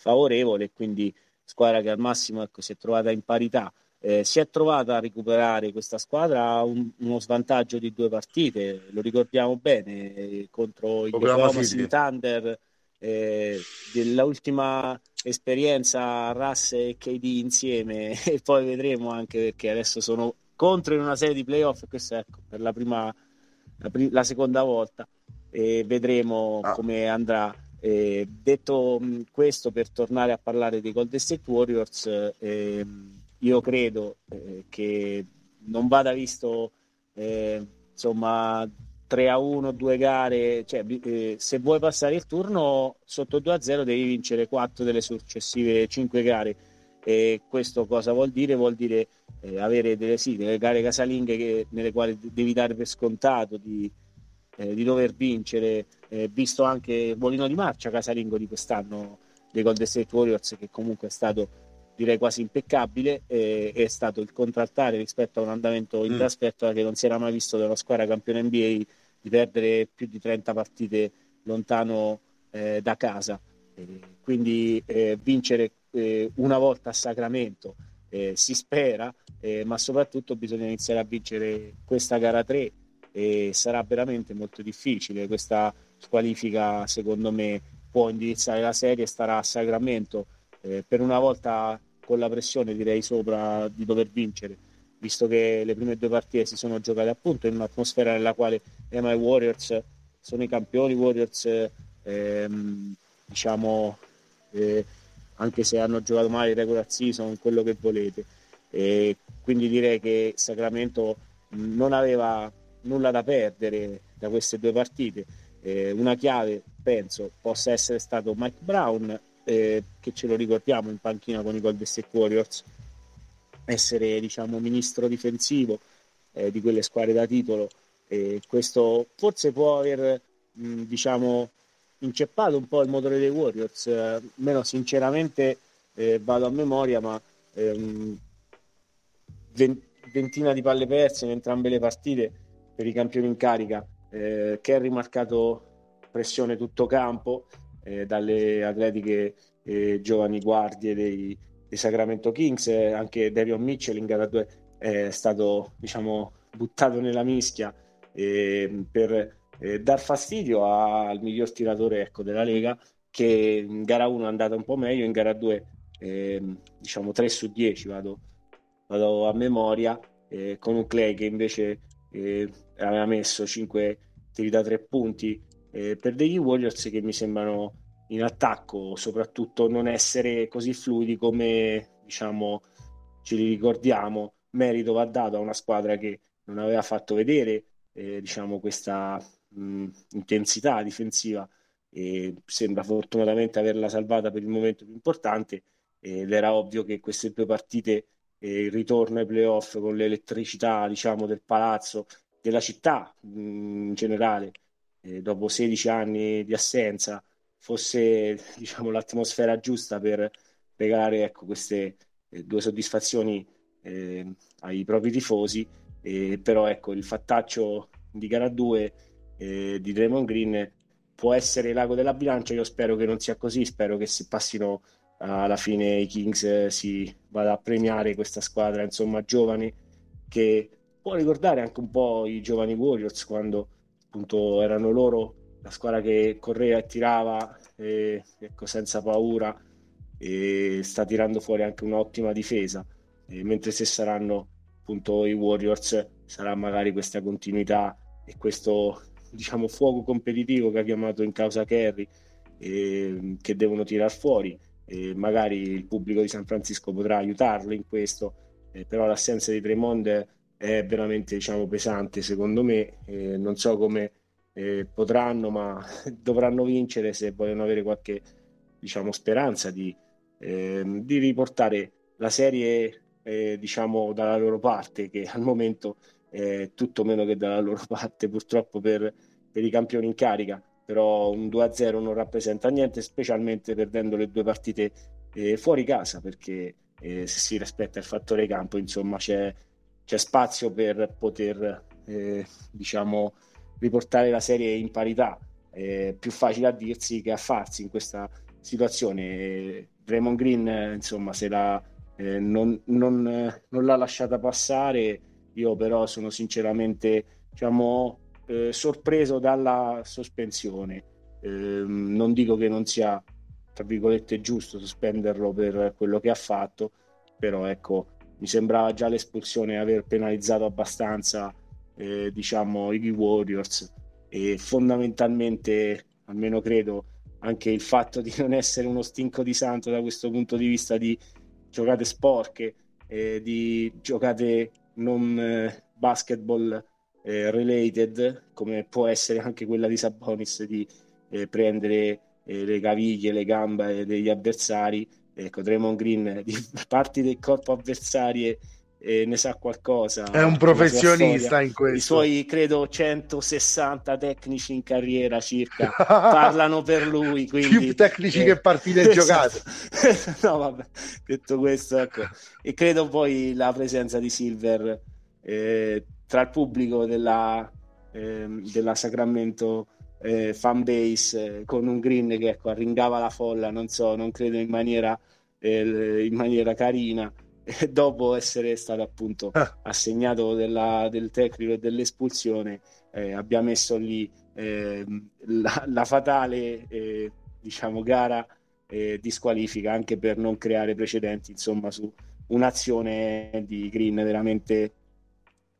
favorevole, quindi squadra che al massimo ecco, si è trovata in parità. Eh, si è trovata a recuperare questa squadra un, uno svantaggio di due partite, lo ricordiamo bene, eh, contro i Oklahoma City Thunder eh, dell'ultima esperienza Russ e KD insieme e poi vedremo anche perché adesso sono contro in una serie di playoff questo ecco per la prima la, la seconda volta e vedremo ah. come andrà eh, detto mh, questo per tornare a parlare dei Golden State Warriors eh, io credo eh, che non vada visto eh, insomma 3 a 1, due gare, cioè, eh, se vuoi passare il turno sotto 2 a 0 devi vincere 4 delle successive 5 gare. E questo cosa vuol dire? Vuol dire eh, avere delle, sì, delle gare casalinghe che, nelle quali devi dare per scontato di, di dover vincere, eh, visto anche il bolino di marcia casalingo di quest'anno dei Golden State Warriors che comunque è stato direi quasi impeccabile e è stato il contraltare rispetto a un andamento in mm. trasferta che non si era mai visto da una squadra campione NBA di perdere più di 30 partite lontano eh, da casa. Eh, quindi eh, vincere eh, una volta a Sacramento eh, si spera, eh, ma soprattutto bisogna iniziare a vincere questa gara 3 e sarà veramente molto difficile. Questa squalifica, secondo me, può indirizzare la serie, starà a Sacramento eh, per una volta con la pressione, direi, sopra di dover vincere, visto che le prime due partite si sono giocate appunto in un'atmosfera nella quale Ema Warriors sono i campioni Warriors, ehm, diciamo, eh, anche se hanno giocato male il regular season, quello che volete. E quindi direi che Sacramento non aveva nulla da perdere da queste due partite. Eh, una chiave, penso, possa essere stato Mike Brown, eh, che ce lo ricordiamo in panchina con i Golden State Warriors, essere diciamo, ministro difensivo eh, di quelle squadre da titolo. Questo forse può aver mh, diciamo, inceppato un po' il motore dei Warriors. Eh, meno sinceramente eh, vado a memoria, ma ehm, ventina di palle perse in entrambe le partite per i campioni in carica. Eh, Kerry marcato pressione tutto campo eh, dalle atletiche eh, giovani guardie dei, dei Sacramento Kings. Eh, anche Davion Mitchell in gara 2 è stato diciamo, buttato nella mischia eh, per eh, dar fastidio al miglior tiratore ecco, della Lega che in gara 1 è andata un po' meglio, in gara 2 eh, diciamo 3 su 10 vado, vado a memoria eh, con un Clay che invece eh, aveva messo 5 tiri da 3 punti eh, per degli Warriors che mi sembrano in attacco soprattutto non essere così fluidi come diciamo ci li ricordiamo. Merito va dato a una squadra che non aveva fatto vedere eh, diciamo questa mh, intensità difensiva e sembra fortunatamente averla salvata per il momento più importante ed era ovvio che queste due partite eh, il ritorno ai playoff con l'elettricità diciamo del palazzo della città mh, in generale eh, dopo 16 anni di assenza fosse diciamo l'atmosfera giusta per regalare ecco, queste eh, due soddisfazioni eh, ai propri tifosi però ecco il fattaccio di gara 2 eh, di Draymond Green può essere l'ago della bilancia. Io spero che non sia così, spero che se passino alla fine i Kings eh, si vada a premiare questa squadra insomma giovane che può ricordare anche un po' i giovani Warriors quando appunto erano loro la squadra che correva e tirava e, ecco, senza paura e sta tirando fuori anche un'ottima difesa e mentre se saranno appunto i Warriors sarà magari questa continuità e questo diciamo, fuoco competitivo che ha chiamato in causa Kerry, eh, che devono tirar fuori. Eh, magari il pubblico di San Francisco potrà aiutarlo in questo, eh, però l'assenza di Tremond è veramente diciamo, pesante secondo me. non so come eh, potranno, ma dovranno vincere se vogliono avere qualche diciamo, speranza di, ehm, di riportare la serie eh, diciamo, dalla loro parte, che al momento eh, tutto meno che dalla loro parte purtroppo per, per i campioni in carica però un 2-0 non rappresenta niente specialmente perdendo le due partite eh, fuori casa perché eh, se si rispetta il fattore campo insomma c'è, c'è spazio per poter eh, diciamo riportare la serie in parità è più facile a dirsi che a farsi in questa situazione Raymond Green insomma se la, eh, non, non, non l'ha lasciata passare io però sono sinceramente diciamo, eh, sorpreso dalla sospensione. Eh, non dico che non sia, tra virgolette, giusto sospenderlo per quello che ha fatto, però ecco, mi sembrava già l'espulsione aver penalizzato abbastanza eh, diciamo, i Warriors e fondamentalmente, almeno credo, anche il fatto di non essere uno stinco di santo da questo punto di vista di giocate sporche, eh, di giocate non eh, basketball eh, related, come può essere anche quella di Sabonis di eh, prendere eh, le caviglie, le gambe degli avversari. Ecco, Draymond Green di parti del corpo avversarie e ne sa qualcosa. È un professionista in questo. I suoi, credo, 160 tecnici in carriera circa parlano per lui. Quindi, Più tecnici eh, che partite esatto. giocate. no, vabbè, detto questo, ecco. E credo poi la presenza di Silver eh, tra il pubblico della, eh, della Sacramento eh, fan base eh, con un green che ecco, arringava la folla, non so, non credo in maniera, eh, in maniera carina dopo essere stato appunto ah. assegnato della, del tecnico e dell'espulsione, eh, abbia messo lì eh, la, la, fatale eh, diciamo, gara eh, di squalifica anche per non creare precedenti insomma, su un'azione di Green veramente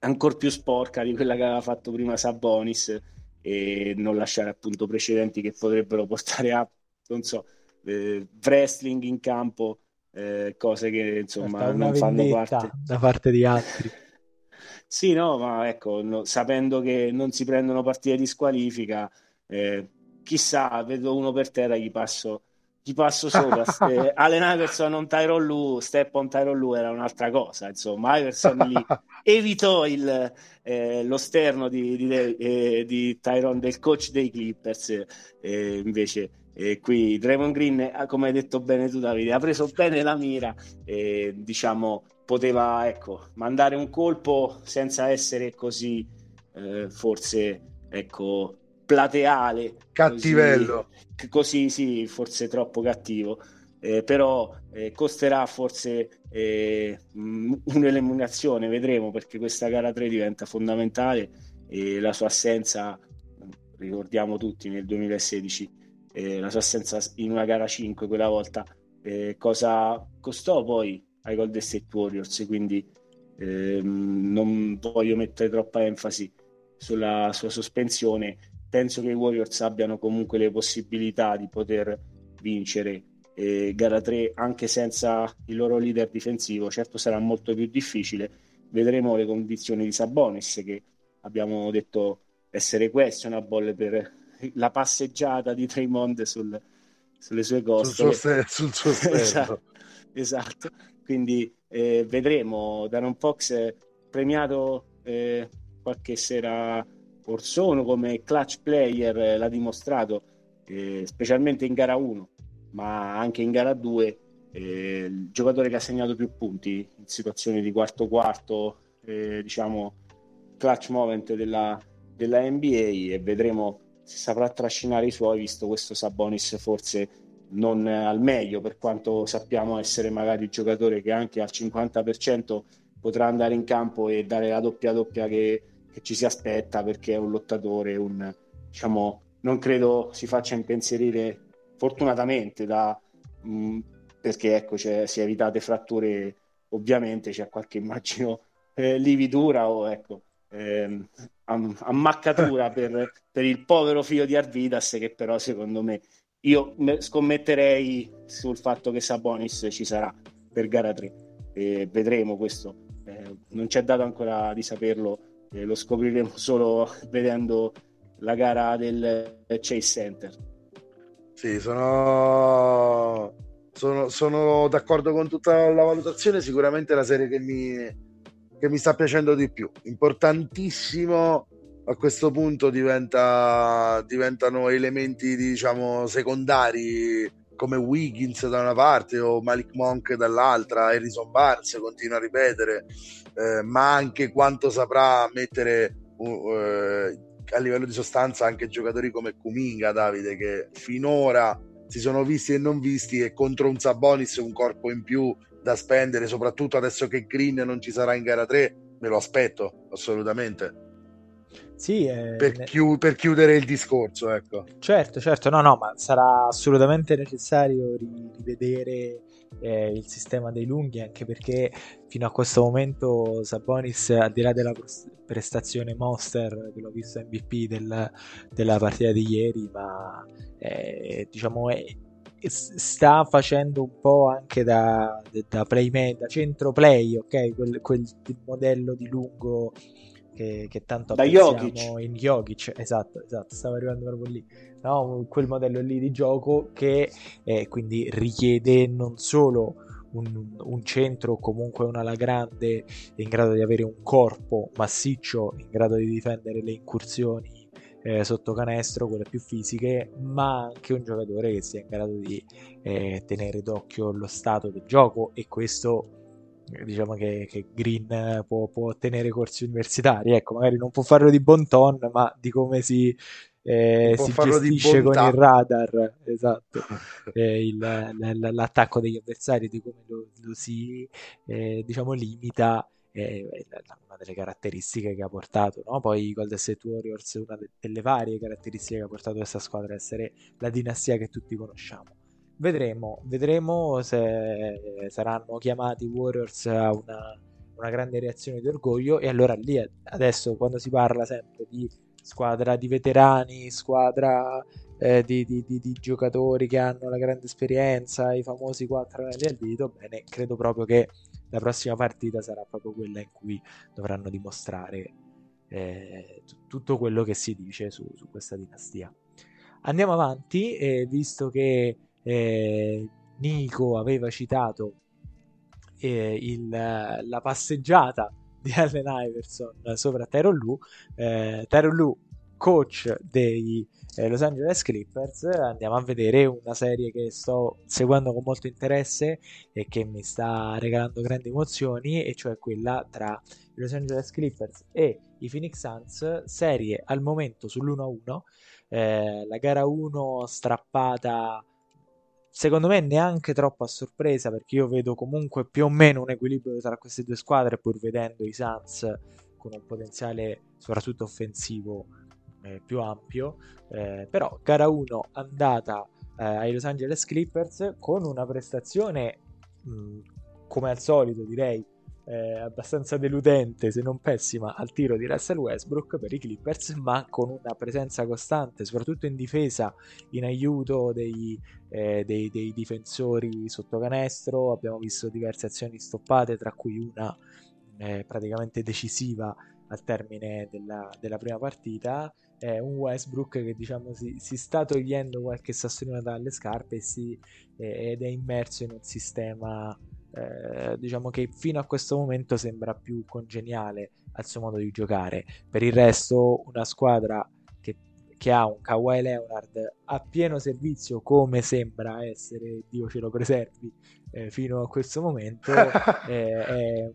ancora più sporca di quella che aveva fatto prima Sabonis e non lasciare appunto precedenti che potrebbero portare a non so eh, wrestling in campo eh, cose che insomma non fanno parte da parte di altri. sì, no, ma ecco, no, sapendo che non si prendono partite di squalifica, eh, chissà, vedo uno per terra, gli passo, gli passo sopra. eh, Allen Iverson non Tyron Lu, Step on Tyron Lu era un'altra cosa, insomma, Iverson lì evitò il, eh, lo sterno di, di, eh, di Tyron, del coach dei Clippers, eh, invece e qui Draymond Green, eh, come hai detto bene tu Davide, ha preso bene la mira e diciamo poteva ecco, mandare un colpo senza essere così eh, forse ecco, plateale. Cattivello. Così, così sì, forse troppo cattivo. Eh, però eh, costerà forse eh, un'eliminazione, vedremo perché questa gara 3 diventa fondamentale e la sua assenza, ricordiamo tutti nel 2016, eh, la sua assenza in una gara 5 quella volta, eh, cosa costò poi ai Golden State Warriors, quindi ehm, non voglio mettere troppa enfasi sulla sua sospensione, penso che i Warriors abbiano comunque le possibilità di poter vincere eh, gara 3 anche senza il loro leader difensivo, certo sarà molto più difficile, vedremo le condizioni di Sabonis che abbiamo detto essere questionable per la passeggiata di Draymond sul, sulle sue costole. Sul suo, sul suo esatto, esatto, quindi eh, vedremo. Daron Fox premiato eh, qualche sera or sono come clutch player, eh, l'ha dimostrato eh, specialmente in gara 1, ma anche in gara 2 eh, il giocatore che ha segnato più punti in situazioni di quarto quarto, eh, diciamo clutch moment della, della NBA e vedremo si saprà trascinare i suoi, visto questo Sabonis forse non al meglio, per quanto sappiamo essere magari il giocatore che anche al 50% potrà andare in campo e dare la doppia doppia che, che ci si aspetta, perché è un lottatore, un, diciamo, non credo si faccia impensierire fortunatamente da, mh, mm, perché ecco, si è evitate fratture, ovviamente c'è qualche immagino eh, lividura o ecco, ehm, ammaccatura per, per, il povero figlio di Arvidas che però secondo me io scommetterei sul fatto che Sabonis ci sarà per gara 3 e vedremo questo. Eh, non c'è dato ancora di saperlo eh, lo scopriremo solo vedendo la gara del Chase Center. Sì sono sono, sono d'accordo con tutta la valutazione. Sicuramente la serie che mi che mi sta piacendo di più. Importantissimo a questo punto diventa, diventano elementi diciamo secondari come Wiggins da una parte o Malik Monk dall'altra, Harrison Barnes continua a ripetere, eh, ma anche quanto saprà mettere uh, eh, a livello di sostanza anche giocatori come Kuminga, Davide, che finora si sono visti e non visti e contro un Sabonis un corpo in più da spendere, soprattutto adesso che Green non ci sarà in gara 3, me lo aspetto assolutamente. Sì, eh, per, chiu- per, chiudere il discorso, ecco. Certo, certo, no, no, ma sarà assolutamente necessario rivedere eh, il sistema dei lunghi, anche perché fino a questo momento Sabonis, al di là della prestazione monster che l'ho visto MVP del, della partita di ieri, ma eh, diciamo è sta facendo un po' anche da, da playmaker, da centro play, ok? Quel, quel modello di lungo che, che tanto da Jokic. in Jokic, esatto, esatto, stavo arrivando proprio lì. No? Quel modello lì di gioco che eh, quindi richiede non solo un, un, centro o comunque un'ala grande in grado di avere un corpo massiccio in grado di difendere le incursioni eh, sotto canestro, quelle più fisiche, ma anche un giocatore che sia in grado di eh, tenere d'occhio lo stato del gioco e questo diciamo che, che Green può, può, ottenere corsi universitari, ecco, magari non può farlo di bon ton, ma di come si, eh, si gestisce con il radar, esatto, eh, il, l'attacco degli avversari, di come lo, lo si eh, diciamo limita è una delle caratteristiche che ha portato, no? poi i Golden State Warriors, una delle varie caratteristiche che ha portato questa squadra a essere la dinastia che tutti conosciamo. Vedremo, vedremo se saranno chiamati Warriors a una, una grande reazione di orgoglio e allora lì adesso quando si parla sempre di squadra di veterani, squadra eh, di, di, di, di, giocatori che hanno la grande esperienza, i famosi quattro anelli al dito, bene, credo proprio che la prossima partita sarà proprio quella in cui dovranno dimostrare eh, t- tutto quello che si dice su, su questa dinastia. Andiamo avanti, eh, visto che eh, Nico aveva citato eh, il, la passeggiata di Allen Iverson sopra Tyron Lu, eh, Tyron Lu coach dei eh, Los Angeles Clippers, andiamo a vedere una serie che sto seguendo con molto interesse e che mi sta regalando grandi emozioni, e cioè quella tra i Los Angeles Clippers e i Phoenix Suns, serie al momento sull'1-1, eh, la gara 1 strappata secondo me neanche troppo a sorpresa perché io vedo comunque più o meno un equilibrio tra queste due squadre pur vedendo i Suns con un potenziale soprattutto offensivo eh, più ampio, eh, però gara 1 andata eh, ai Los Angeles Clippers con una prestazione mh, come al solito direi eh, abbastanza deludente se non pessima al tiro di Russell Westbrook per i Clippers ma con una presenza costante soprattutto in difesa in aiuto dei, eh, dei, dei difensori sotto canestro. Abbiamo visto diverse azioni stoppate tra cui una eh, praticamente decisiva al termine della, della prima partita. Un Westbrook che diciamo si, si sta togliendo qualche sassolino dalle scarpe si, eh, ed è immerso in un sistema eh, diciamo che fino a questo momento sembra più congeniale al suo modo di giocare per il resto una squadra che, che ha un Kawhi Leonard a pieno servizio come sembra essere Dio ce lo preservi eh, fino a questo momento eh, è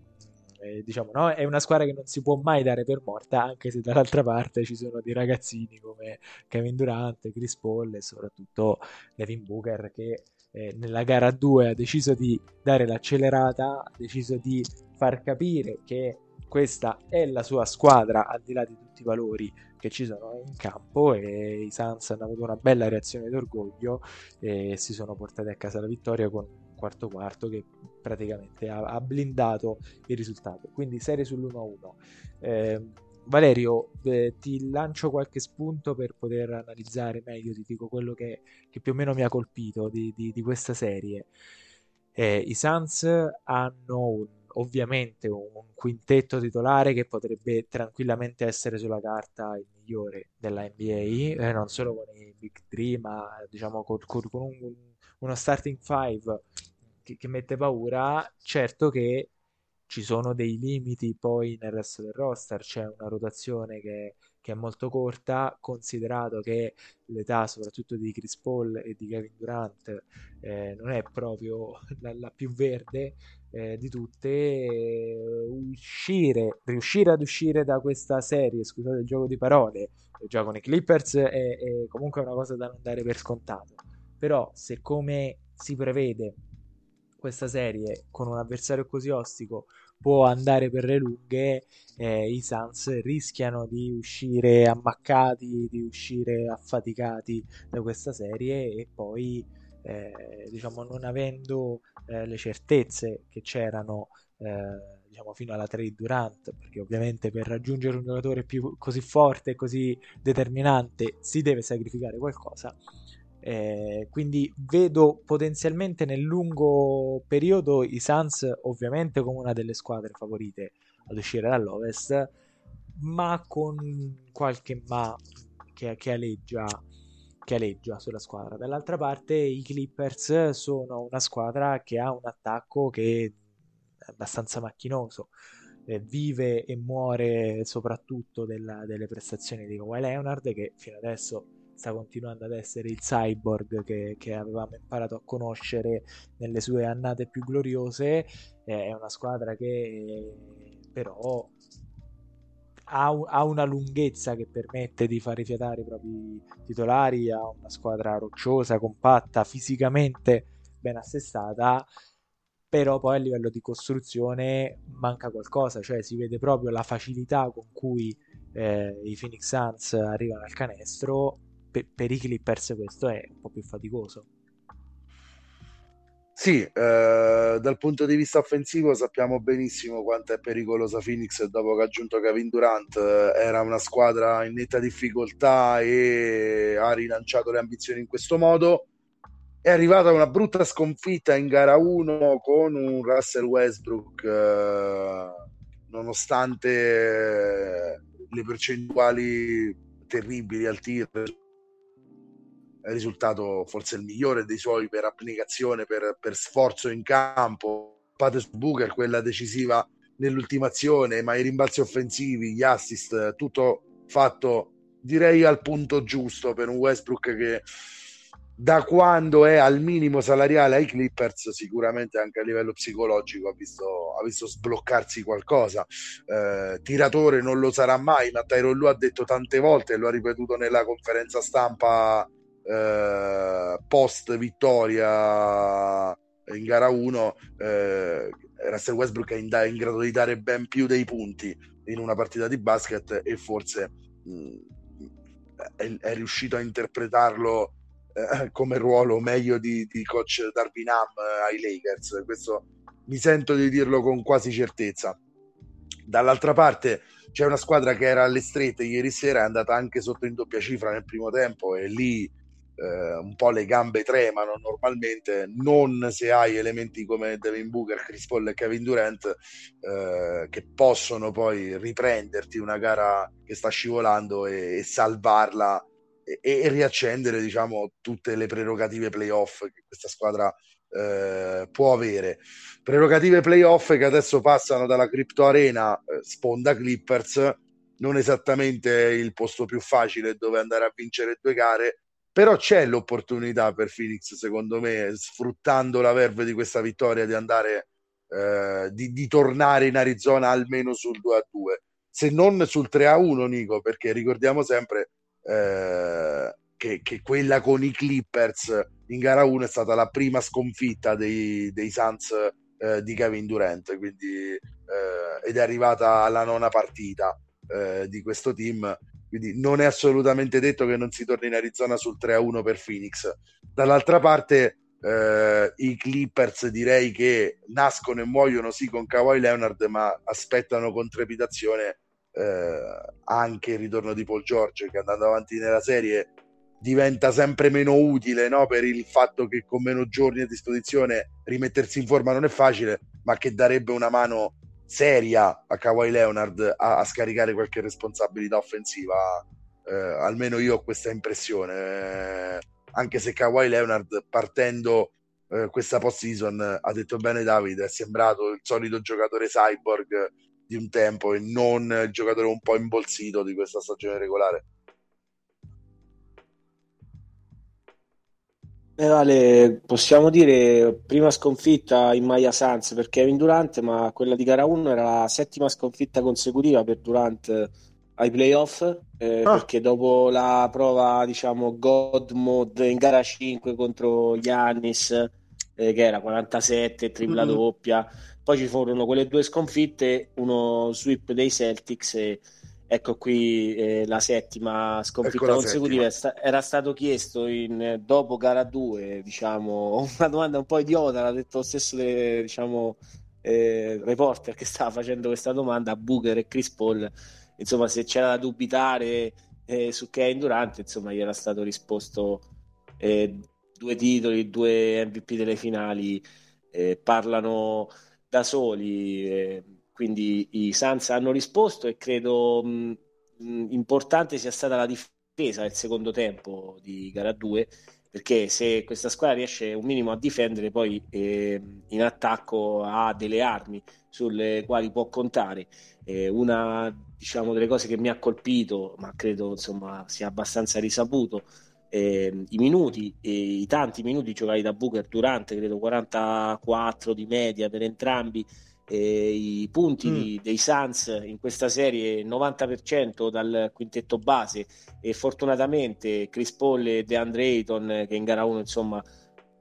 eh, diciamo, no? è una squadra che non si può mai dare per morta, anche se dall'altra parte ci sono dei ragazzini come Kevin Durant, Chris Paul e soprattutto Devin Booker che eh, nella gara 2 ha deciso di dare l'accelerata, ha deciso di far capire che questa è la sua squadra al di là di tutti i valori che ci sono in campo e i Suns hanno avuto una bella reazione d'orgoglio e si sono portati a casa la vittoria con un quarto quarto che praticamente ha, ha blindato il risultato. Quindi serie sull'1-1 eh, Valerio eh, ti lancio qualche spunto per poter analizzare meglio ti dico quello che, che più o meno mi ha colpito di, di, di questa serie eh, i Suns hanno un ovviamente un, quintetto titolare che potrebbe tranquillamente essere sulla carta il migliore della NBA, eh, non solo con i Big 3, ma diciamo con, con un, uno starting 5 che, che mette paura. Certo che ci sono dei limiti poi nel resto del roster, c'è una rotazione che, che, è molto corta, considerato che l'età soprattutto di Chris Paul e di Kevin Durant eh, non è proprio la, la più verde eh, di tutte, uscire, riuscire ad uscire da questa serie, scusate il gioco di parole, il gioco con i Clippers è, è comunque una cosa da non dare per scontato, però se come si prevede questa serie con un avversario così ostico può andare per le lunghe, eh, i Suns rischiano di uscire ammaccati, di uscire affaticati da questa serie e poi eh, diciamo non avendo eh, le certezze che c'erano eh, diciamo fino alla 3 di Durant perché ovviamente per raggiungere un giocatore più così forte e così determinante si deve sacrificare qualcosa eh, quindi vedo potenzialmente nel lungo periodo i Suns ovviamente come una delle squadre favorite ad uscire dall'Ovest, ma con qualche ma che, che aleggia che aleggia sulla squadra. Dall'altra parte i Clippers sono una squadra che ha un attacco che è abbastanza macchinoso. Eh, vive e muore soprattutto della, delle prestazioni di Kawhi Leonard che fino adesso sta continuando ad essere il cyborg che, che avevamo imparato a conoscere nelle sue annate più gloriose. Eh, è una squadra che però ha, ha, una lunghezza che permette di far rifiatare i propri titolari, ha una squadra rocciosa, compatta, fisicamente ben assestata, però poi a livello di costruzione manca qualcosa, cioè si vede proprio la facilità con cui eh, i Phoenix Suns arrivano al canestro, per, per i Clippers questo è un po' più faticoso. Sì, eh, dal punto di vista offensivo sappiamo benissimo quanto è pericolosa Phoenix dopo che ha aggiunto Kevin Durant. Era una squadra in netta difficoltà e ha rilanciato le ambizioni in questo modo. È arrivata una brutta sconfitta in gara 1 con un Russell Westbrook, eh, nonostante le percentuali terribili al tir risultato forse il migliore dei suoi per applicazione, per, per sforzo in campo. Pate su Booker, quella decisiva nell'ultimazione, ma i rimbalzi offensivi, gli assist, tutto fatto direi al punto giusto per un Westbrook che da quando è al minimo salariale ai Clippers, sicuramente anche a livello psicologico ha visto, ha visto sbloccarsi qualcosa. Eh, tiratore non lo sarà mai, ma Tyron Lu ha detto tante volte, lo ha ripetuto nella conferenza stampa eh, post vittoria in gara 1 eh, Russell Westbrook è in, da- in, grado di dare ben più dei punti in una partita di basket e forse mh, mm, è, è, riuscito a interpretarlo eh, come ruolo meglio di, di coach Darwin Ham ai Lakers. Questo mi sento di dirlo con quasi certezza. Dall'altra parte c'è una squadra che era alle strette ieri sera è andata anche sotto in doppia cifra nel primo tempo e lì eh, un po' le gambe tremano normalmente, non se hai elementi come Devin Booker, Chris Paul e Kevin Durant eh, che possono poi riprenderti una gara che sta scivolando e, e salvarla e, e, riaccendere diciamo tutte le prerogative playoff che questa squadra eh, può avere. Prerogative playoff che adesso passano dalla Crypto Arena, eh, sponda Clippers, non esattamente il posto più facile dove andare a vincere due gare, però c'è l'opportunità per Phoenix secondo me sfruttando la verve di questa vittoria di andare eh, di, di, tornare in Arizona almeno sul 2 a 2 se non sul 3 a 1 Nico perché ricordiamo sempre eh, che, che, quella con i Clippers in gara 1 è stata la prima sconfitta dei, dei Suns eh, di Kevin Durant quindi, eh, ed è arrivata alla nona partita eh, di questo team quindi non è assolutamente detto che non si torni in Arizona sul 3-1 per Phoenix. Dall'altra parte eh, i Clippers direi che nascono e muoiono sì con Kawhi Leonard, ma aspettano con trepidazione eh, anche il ritorno di Paul George che andando avanti nella serie diventa sempre meno utile no? per il fatto che con meno giorni a disposizione rimettersi in forma non è facile, ma che darebbe una mano seria a Kawhi Leonard a, a scaricare qualche responsabilità offensiva. Eh, almeno io ho questa impressione. Eh, anche se Kawhi Leonard partendo eh, questa post season ha detto bene Davide, è sembrato il solito giocatore cyborg di un tempo e non il giocatore un po' imbolsito di questa stagione regolare. Eh, vale, possiamo dire prima sconfitta in Maya Sans per Kevin Durant, ma quella di gara 1 era la settima sconfitta consecutiva per Durant ai playoff, eh, ah. perché dopo la prova, diciamo, God Mode in gara 5 contro Giannis, eh, che era 47, tripla mm-hmm. doppia, poi ci furono quelle due sconfitte, uno sweep dei Celtics e Ecco qui eh, la settima sconfitta ecco consecutiva. Settima. Era stato chiesto in, dopo gara 2, diciamo, una domanda un po' idiota, l'ha detto lo stesso de, diciamo, eh, reporter che stava facendo questa domanda a Booker e Chris Paul. Insomma, se c'era da dubitare eh, su Kevin Durant, insomma, gli era stato risposto eh, due titoli, due MVP delle finali, eh, parlano da soli eh, quindi i Suns hanno risposto e credo mh, importante sia stata la attesa del secondo tempo di gara 2 perché se questa squadra riesce un minimo a difendere poi eh, in attacco ha delle armi sulle quali può contare. Eh, una diciamo delle cose che mi ha colpito ma credo insomma sia abbastanza risaputo eh, i minuti i tanti minuti giocati da Booker durante credo 44 di media per entrambi eh, i punti mm. dei Suns in questa serie 90% dal quintetto base e fortunatamente Chris Paul e DeAndre Ayton che in gara 1 insomma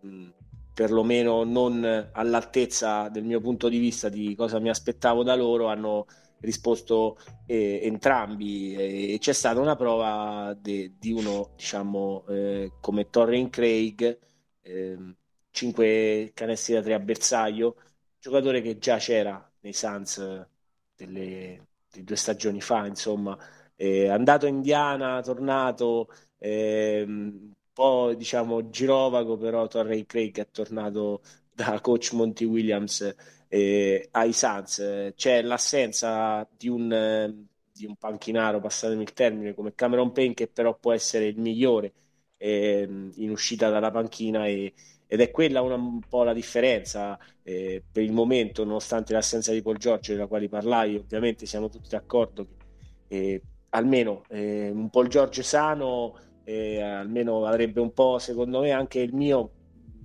mh, perlomeno non all'altezza del mio punto di vista di cosa mi aspettavo da loro hanno risposto eh, entrambi e c'è stata una prova de, di uno diciamo eh, come Torren Craig 5 ehm, canestri da 3 a bersaglio giocatore che già c'era nei Suns delle, di due stagioni fa, insomma, è andato in Indiana, tornato eh, un po' diciamo girovago, però Torrey Craig è tornato da coach Monty Williams eh, ai Suns. C'è l'assenza di un, di un panchinaro, passatemi il termine, come Cameron Payne, che però può essere il migliore eh, in uscita dalla panchina e ed è quella una, un po' la differenza eh, per il momento, nonostante l'assenza di Paul Giorgio, della quale parlai, ovviamente siamo tutti d'accordo che eh, almeno eh, un Paul Giorgio sano eh, almeno avrebbe un po', secondo me, anche il mio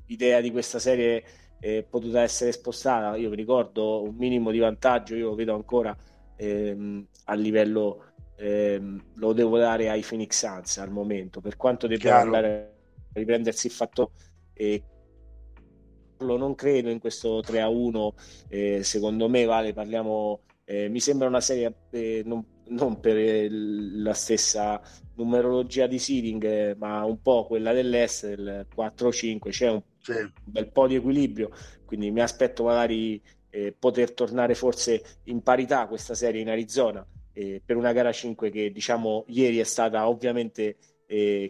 idea di questa serie eh, potuta essere spostata. Io mi ricordo un minimo di vantaggio, io lo vedo ancora ehm, a livello ehm, lo devo dare ai Phoenix Suns al momento, per quanto debba andare a riprendersi il fatto eh, non credo in questo 3 a 1 eh, secondo me vale parliamo eh, mi sembra una serie eh, non, non, per la stessa numerologia di seeding eh, ma un po' quella dell'est del 4-5 c'è un, sì. un, bel po' di equilibrio quindi mi aspetto magari eh, poter tornare forse in parità questa serie in Arizona eh, per una gara 5 che diciamo ieri è stata ovviamente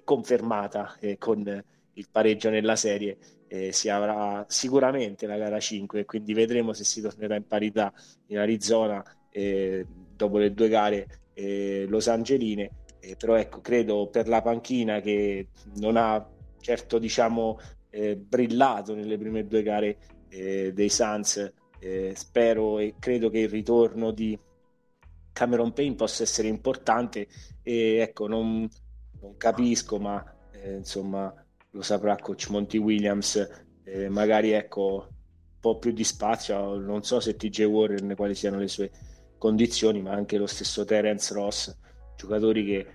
confermata con il pareggio nella serie eh, si avrà sicuramente la gara 5 quindi vedremo se si tornerà in parità in Arizona eh, dopo le due gare eh, Los Angeline. Eh, però ecco credo per la panchina che non ha certo diciamo eh, brillato nelle prime due gare eh, dei Suns spero e credo che il ritorno di Cameron Payne possa essere importante e ecco non, non capisco ma insomma lo saprà coach Monty Williams, eh, magari ecco un po' più di spazio, non so se TJ Warren quali siano le sue condizioni, ma anche lo stesso Terence Ross, giocatori che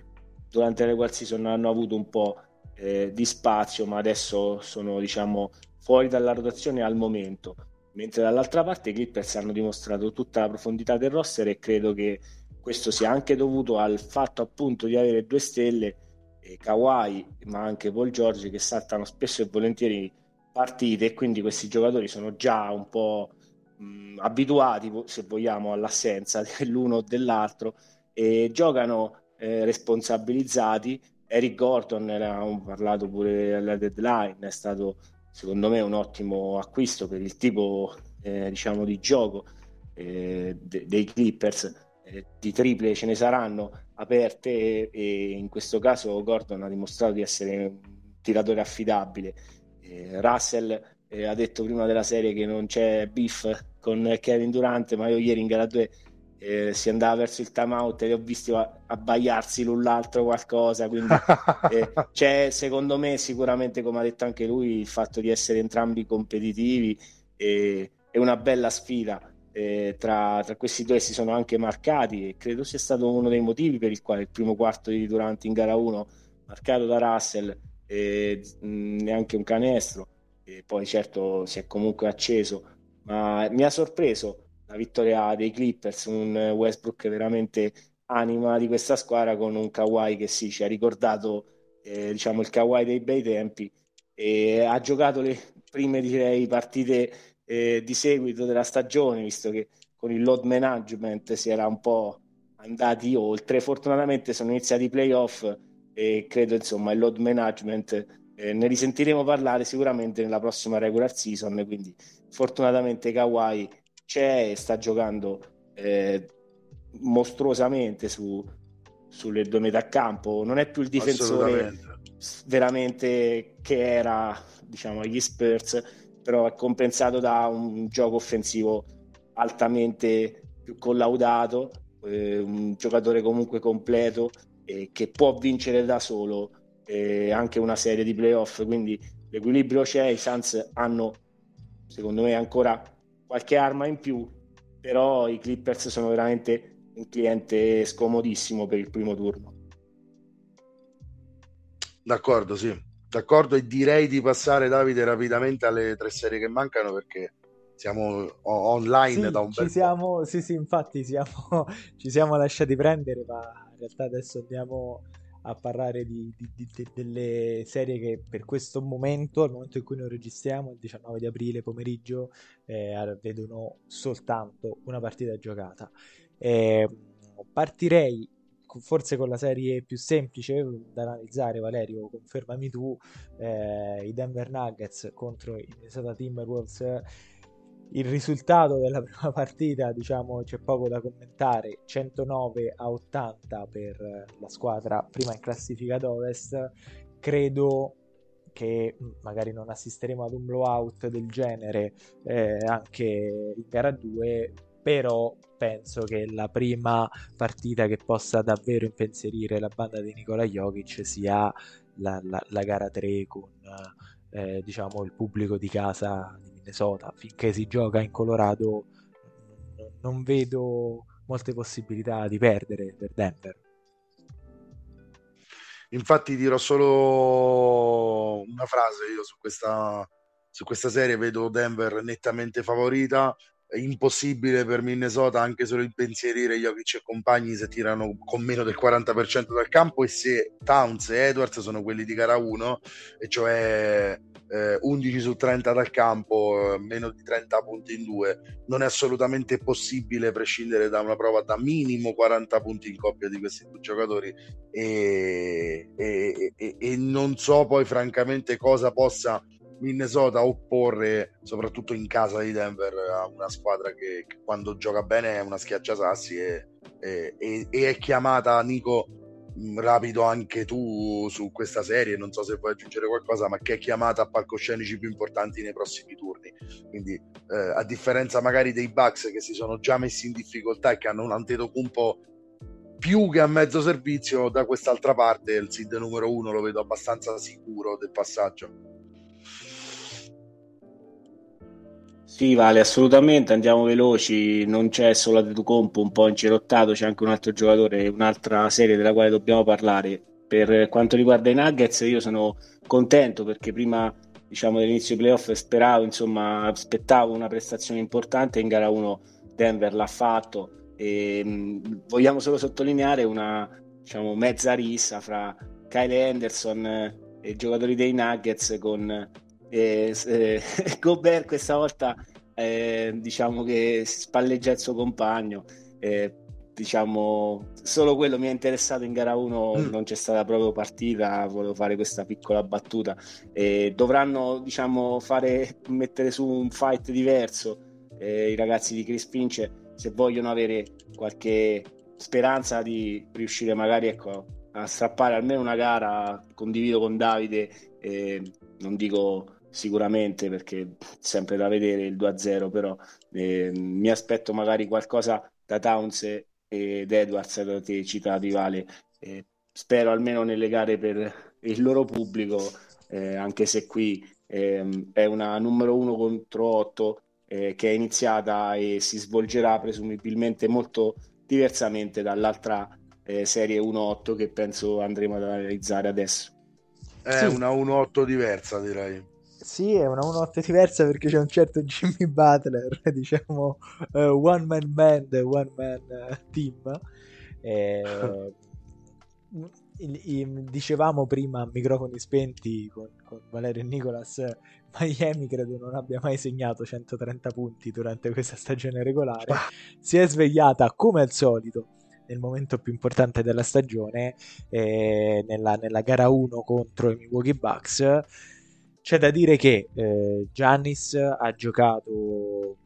durante le regular hanno avuto un po' eh, di spazio, ma adesso sono diciamo fuori dalla rotazione al momento. Mentre dall'altra parte i Clippers hanno dimostrato tutta la profondità del roster e credo che questo sia anche dovuto al fatto appunto di avere due stelle Kawhi ma anche Paul George che saltano spesso e volentieri partite e quindi questi giocatori sono già un po' mh, abituati se vogliamo all'assenza dell'uno o dell'altro e giocano eh, responsabilizzati. Eric Gordon ne avevamo parlato pure alla deadline è stato secondo me un ottimo acquisto per il tipo eh, diciamo di gioco eh, de- dei Clippers eh, di triple ce ne saranno aperte e, in questo caso Gordon ha dimostrato di essere un tiratore affidabile. Eh, Russell eh, ha detto prima della serie che non c'è beef con Kevin Durant, ma io ieri in gara 2 eh, si andava verso il timeout e li ho visti abbaiarsi l'un l'altro qualcosa, quindi eh, c'è secondo me sicuramente, come ha detto anche lui, il fatto di essere entrambi competitivi e, e una bella sfida eh, tra, tra, questi due si sono anche marcati e credo sia stato uno dei motivi per il quale il primo quarto di Durant in gara 1 marcato da Russell eh, neanche un canestro e poi certo si è comunque acceso. Ma mi ha sorpreso la vittoria dei Clippers un Westbrook veramente anima di questa squadra con un Kawhi che sì ci ha ricordato eh, diciamo il Kawhi dei bei tempi e ha giocato le prime direi partite eh, di seguito della stagione, visto che con il load management si era un po' andati oltre. Fortunatamente sono iniziati i playoff e credo insomma il load management eh, ne risentiremo parlare sicuramente nella prossima regular season. Quindi fortunatamente Kawhi c'è e sta giocando eh, mostruosamente su, sulle due metà campo, non è più il difensore veramente che era diciamo agli Spurs, però è compensato da un gioco offensivo altamente più collaudato, eh, un giocatore comunque completo eh, che può vincere da solo eh, anche una serie di playoff, quindi l'equilibrio c'è, i Suns hanno secondo me ancora qualche arma in più, però i Clippers sono veramente un cliente scomodissimo per il primo turno. D'accordo, sì, d'accordo e direi di passare Davide rapidamente alle tre serie che mancano perché siamo online sì, da un bel siamo, Sì, sì, infatti siamo, ci siamo lasciati prendere, ma in realtà adesso andiamo a parlare di, di, di, delle serie che per questo momento, al momento in cui noi registriamo, il 19 di aprile pomeriggio, eh, vedono soltanto una partita giocata. Eh, partirei forse con la serie più semplice da analizzare, Valerio, confermami tu, eh, i Denver Nuggets contro i Minnesota Timberwolves il risultato della prima partita, diciamo, c'è poco da commentare, 109 a 80 per la squadra prima in classifica d'Ovest. Credo che magari non assisteremo ad un blowout del genere eh, anche in gara 2, però penso che la prima partita che possa davvero impensierire la banda di Nikola Jokic sia la, la, la gara 3 con eh, diciamo il pubblico di casa di Minnesota. Finché si gioca in Colorado non vedo molte possibilità di perdere per Denver. Infatti dirò solo una frase io su questa, su questa serie, vedo Denver nettamente favorita, impossibile per Minnesota anche solo impensierire Jokic e compagni se tirano con meno del 40% dal campo e se Towns e Edwards sono quelli di gara 1 e cioè eh, 11 su 30 dal campo eh, meno di 30 punti in due non è assolutamente possibile prescindere da una prova da minimo 40 punti in coppia di questi due giocatori. E, e, e, e non so poi francamente cosa possa Minnesota opporre soprattutto in casa di Denver a una squadra che, che quando gioca bene è una schiacciasassi e, e, e, è chiamata Nico mm, rapido anche tu su questa serie. Non so se vuoi aggiungere qualcosa ma che è chiamata a palcoscenici più importanti nei prossimi turni. Quindi eh, a differenza magari dei Bucks che si sono già messi in difficoltà e che hanno un Antetokounmpo più che a mezzo servizio da quest'altra parte il seed numero uno lo vedo abbastanza sicuro del passaggio Sì, vale, assolutamente, andiamo veloci, non c'è solo Antetokounmpo un po' incerottato, c'è anche un altro giocatore, un'altra serie della quale dobbiamo parlare. Per quanto riguarda i Nuggets, io sono contento perché prima diciamo, dell'inizio dei playoff speravo, insomma, aspettavo una prestazione importante, in gara 1 Denver l'ha fatto e mh, vogliamo solo sottolineare una diciamo, mezza rissa fra Kyle Anderson e i giocatori dei Nuggets con e, eh, Gobert questa volta eh, diciamo che spalleggia il suo compagno. Eh, diciamo solo quello mi è interessato in gara 1 mm. non c'è stata proprio partita volevo fare questa piccola battuta e dovranno diciamo fare mettere su un fight diverso eh, i ragazzi di Chris Finch se vogliono avere qualche speranza di riuscire magari ecco, a strappare almeno una gara condivido con Davide eh, non dico sicuramente perché sempre da vedere il 2-0 però eh, mi aspetto magari qualcosa da Towns ed Edwards da te citati Vale eh, spero almeno nelle gare per il loro pubblico eh, anche se qui ehm, è una numero 1 contro 8 eh, che è iniziata e si svolgerà presumibilmente molto diversamente dall'altra eh, serie 1-8 che penso andremo ad analizzare adesso. È sì. una 1-8 diversa direi sì, è una 1-8 diversa perché c'è un certo Jimmy Butler, diciamo uh, one man band, one man uh, team. E, il, il, dicevamo prima a microfoni spenti con, con, Valerio e Nicolas, Miami credo non abbia mai segnato 130 punti durante questa stagione regolare. Si è svegliata come al solito nel momento più importante della stagione, eh, nella, nella gara 1 contro i Milwaukee Bucks c'è da dire che eh, Giannis ha giocato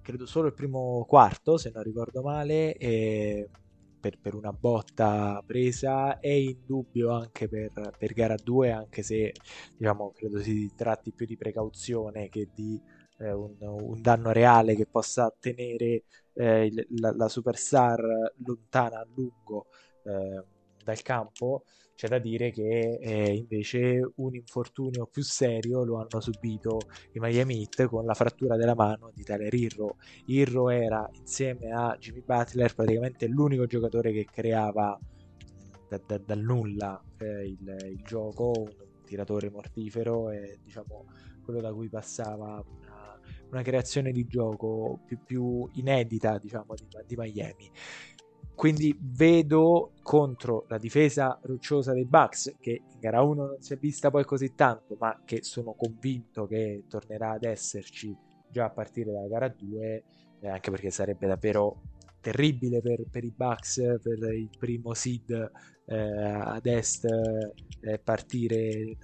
credo solo il primo quarto, se non ricordo male, per, per, una botta presa, è in dubbio anche per, per gara 2, anche se diciamo, credo si tratti più di precauzione che di eh, un, un, danno reale che possa tenere eh, la, la, superstar lontana a lungo eh, dal campo. C'è da dire che eh, invece un infortunio più serio lo hanno subito i Miami Heat con la frattura della mano di Tyler Irro. Irro era insieme a Jimmy Butler praticamente l'unico giocatore che creava da, da, dal nulla eh, il, il, gioco, un tiratore mortifero e diciamo quello da cui passava una, una creazione di gioco più, più inedita diciamo, di, di Miami. Quindi vedo contro la difesa rocciosa dei Bucks, che in gara 1 non si è vista poi così tanto, ma che sono convinto che tornerà ad esserci già a partire dalla gara 2, eh, anche perché sarebbe davvero terribile per, per, i Bucks, per il primo seed eh, ad est, eh, partire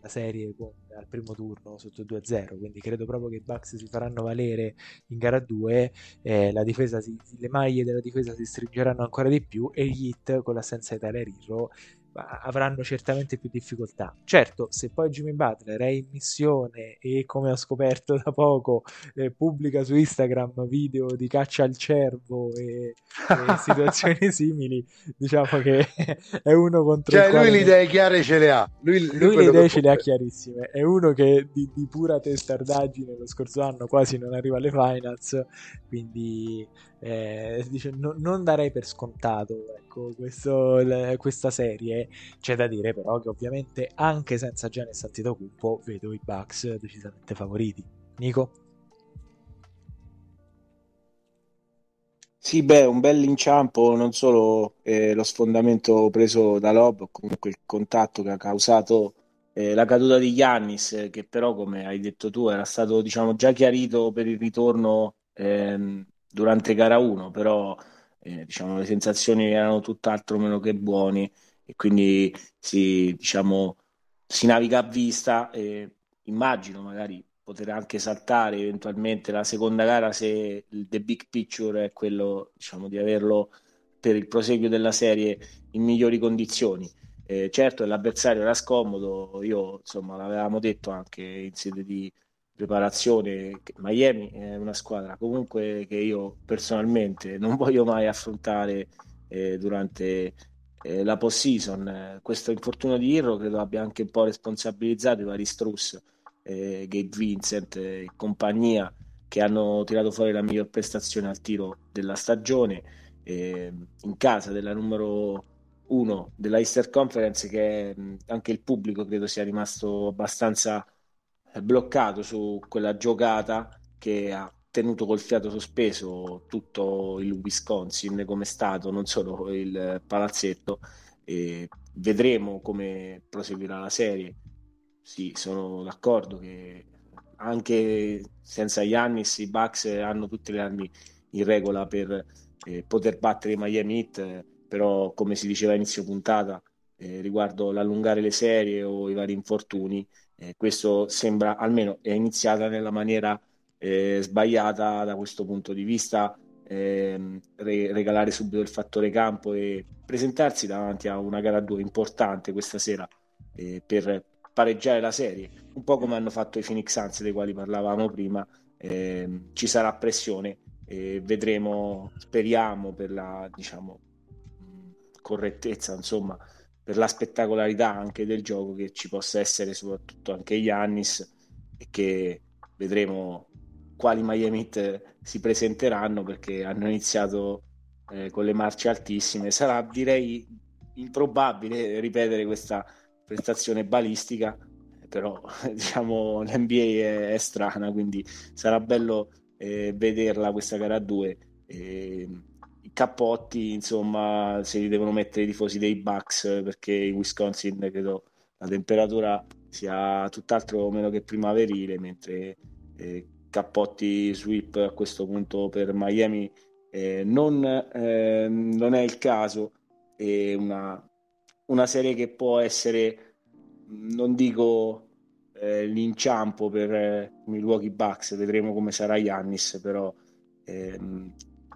la serie con, al primo turno sotto 2-0, quindi credo proprio che i Bucks si faranno valere in gara 2, eh, si, le maglie della difesa si stringeranno ancora di più e gli hit con l'assenza di Tyler Hero avranno certamente più difficoltà. Certo, se poi Jimmy Butler è in missione e come ho scoperto da poco eh, pubblica su Instagram video di caccia al cervo e, e situazioni simili, diciamo che è uno contro cioè, lui le idee chiare ce le ha. Lui, lui, lui le idee ce le ha chiarissime. È uno che di, di pura testardaggine lo scorso anno quasi non arriva alle finals, quindi eh, dice, no, non darei per scontato ecco, questo, le, questa serie. C'è da dire però che ovviamente anche senza Giannis Antetokounmpo vedo i Bucks decisamente favoriti. Nico? Sì, beh, un bel inciampo, non solo eh, lo sfondamento preso da Lob, comunque il contatto che ha causato eh, la caduta di Giannis, che però, come hai detto tu, era stato diciamo, già chiarito per il ritorno ehm, durante gara 1, però eh, diciamo, le sensazioni erano tutt'altro meno che buone e quindi si, diciamo, si naviga a vista e immagino magari poter anche saltare eventualmente la seconda gara se il the big picture è quello diciamo, di averlo per il proseguio della serie in migliori condizioni. Eh, certo l'avversario era scomodo, io insomma l'avevamo detto anche in sede di preparazione. Miami è una squadra comunque che io personalmente non voglio mai affrontare eh, durante eh, la post-season. Questo infortunio di Irro credo abbia anche un po' responsabilizzato i vari Struss, eh, Gabe Vincent e compagnia che hanno tirato fuori la miglior prestazione al tiro della stagione eh, in casa della numero uno della Easter Conference che anche il pubblico credo sia rimasto abbastanza bloccato su quella giocata che ha tenuto col fiato sospeso tutto il Wisconsin come stato, non solo il palazzetto. E vedremo come proseguirà la serie. Sì, sono d'accordo che anche senza Yannis i Bucks hanno tutte le armi in regola per eh, poter battere i Miami Heat, però come si diceva a inizio puntata eh, riguardo l'allungare le serie o i vari infortuni, eh, questo sembra, almeno è iniziata nella maniera eh, sbagliata da questo punto di vista, ehm, re- regalare subito il fattore campo e presentarsi davanti a una gara 2 importante questa sera eh, per pareggiare la serie, un po' come hanno fatto i Phoenix Suns dei quali parlavamo prima, ehm, ci sarà pressione e vedremo, speriamo per la diciamo, correttezza insomma per la spettacolarità anche del gioco che ci possa essere soprattutto anche Yannis e che vedremo quali Miami Heat si presenteranno perché hanno iniziato eh, con le marce altissime. Sarà direi improbabile ripetere questa prestazione balistica però diciamo l'NBA è, è strana quindi sarà bello eh, vederla questa gara a due. Eh, cappotti, insomma, se li devono mettere i tifosi dei Bucks perché in Wisconsin credo la temperatura sia tutt'altro meno che primaverile, mentre eh, cappotti sweep a questo punto per Miami eh, non, eh, non, è il caso. È una, una, serie che può essere, non dico eh, l'inciampo per eh, Milwaukee Bucks, vedremo come sarà Yannis, però ehm,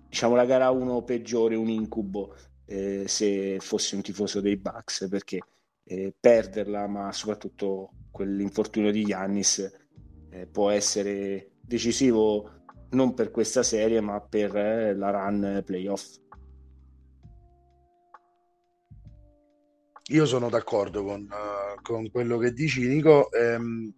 diciamo la gara 1 peggiore, un incubo eh, se fossi un tifoso dei Bucks, perché eh, perderla, ma soprattutto quell'infortunio di Giannis eh, può essere decisivo non per questa serie, ma per eh, la run playoff. Io sono d'accordo con, uh, con quello che dici, Nico. Ehm,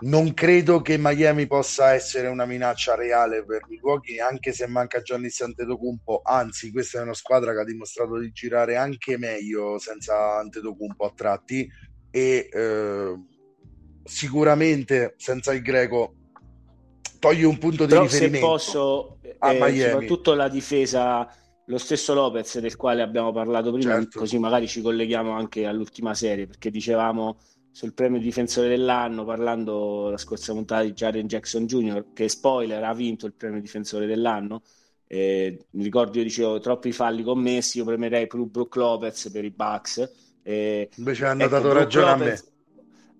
non credo che Miami possa essere una minaccia reale per Milwaukee, anche se manca Gianni Antetokounmpo. Anzi, questa è una squadra che ha dimostrato di girare anche meglio senza Antetokounmpo a tratti e eh, sicuramente senza il greco toglie un punto di Però riferimento se posso, eh, soprattutto la difesa lo stesso Lopez del quale abbiamo parlato prima, certo. così magari ci colleghiamo anche all'ultima serie, perché dicevamo sul premio difensore dell'anno, parlando la scorsa puntata di Jaren Jackson Jr., che spoiler ha vinto il premio difensore dell'anno. Eh, mi ricordo io dicevo troppi falli commessi, io premerei più Brook Lopez per i Bucks. Eh, Invece hanno ecco, dato Brook ragione Lopez, a me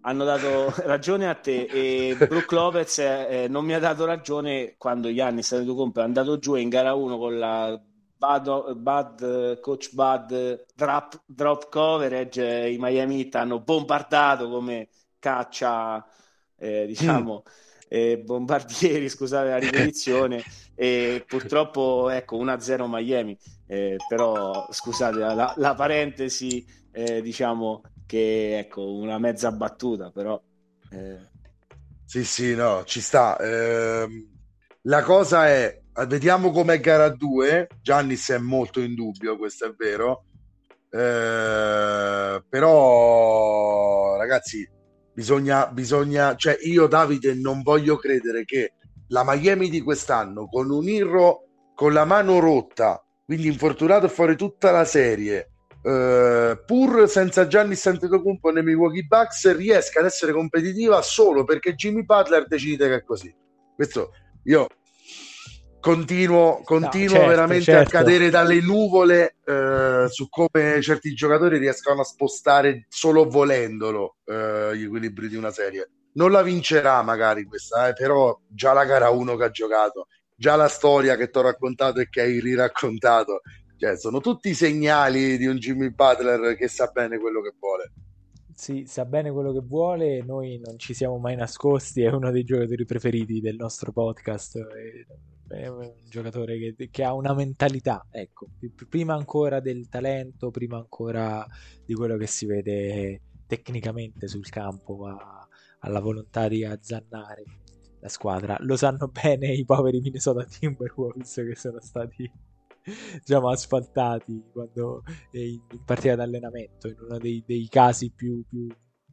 hanno dato ragione a te e Brook Lopez eh, non mi ha dato ragione quando Giannis è andato giù in gara 1 con la Bad, bad coach Bad drop, drop coverage i Miami Heat hanno bombardato come caccia eh, diciamo mm. eh, bombardieri scusate la ripetizione e purtroppo ecco 1-0 Miami eh, però scusate la, la parentesi eh, diciamo che ecco una mezza battuta però eh. sì sì no ci sta. Ehm, la cosa è vediamo com'è gara 2 Giannis è molto in dubbio questo è vero. Eh, però ragazzi bisogna, bisogna cioè io Davide non voglio credere che la Miami di quest'anno con un Irro con la mano rotta quindi infortunato fuori tutta la serie Uh, pur senza Gianni Santetocumpo nei Milwaukee Bucks riesca ad essere competitiva solo perché Jimmy Butler decide che è così questo io continuo, continuo no, certo, veramente certo. a cadere dalle nuvole uh, su come certi giocatori riescano a spostare solo volendolo uh, gli equilibri di una serie non la vincerà magari questa eh, però già la gara 1 che ha giocato già la storia che ti ho raccontato e che hai riraccontato cioè, sono tutti segnali di un Jimmy Butler che sa bene quello che vuole. Sì, sa bene quello che vuole, noi non ci siamo mai nascosti, è uno dei giocatori preferiti del nostro podcast, è un giocatore che, che ha una mentalità, ecco, prima ancora del talento, prima ancora di quello che si vede tecnicamente sul campo, ha, la volontà di azzannare la squadra. Lo sanno bene i poveri Minnesota Timberwolves che sono stati diciamo, asfaltati quando in, in partita d'allenamento, in uno dei, dei casi più, più,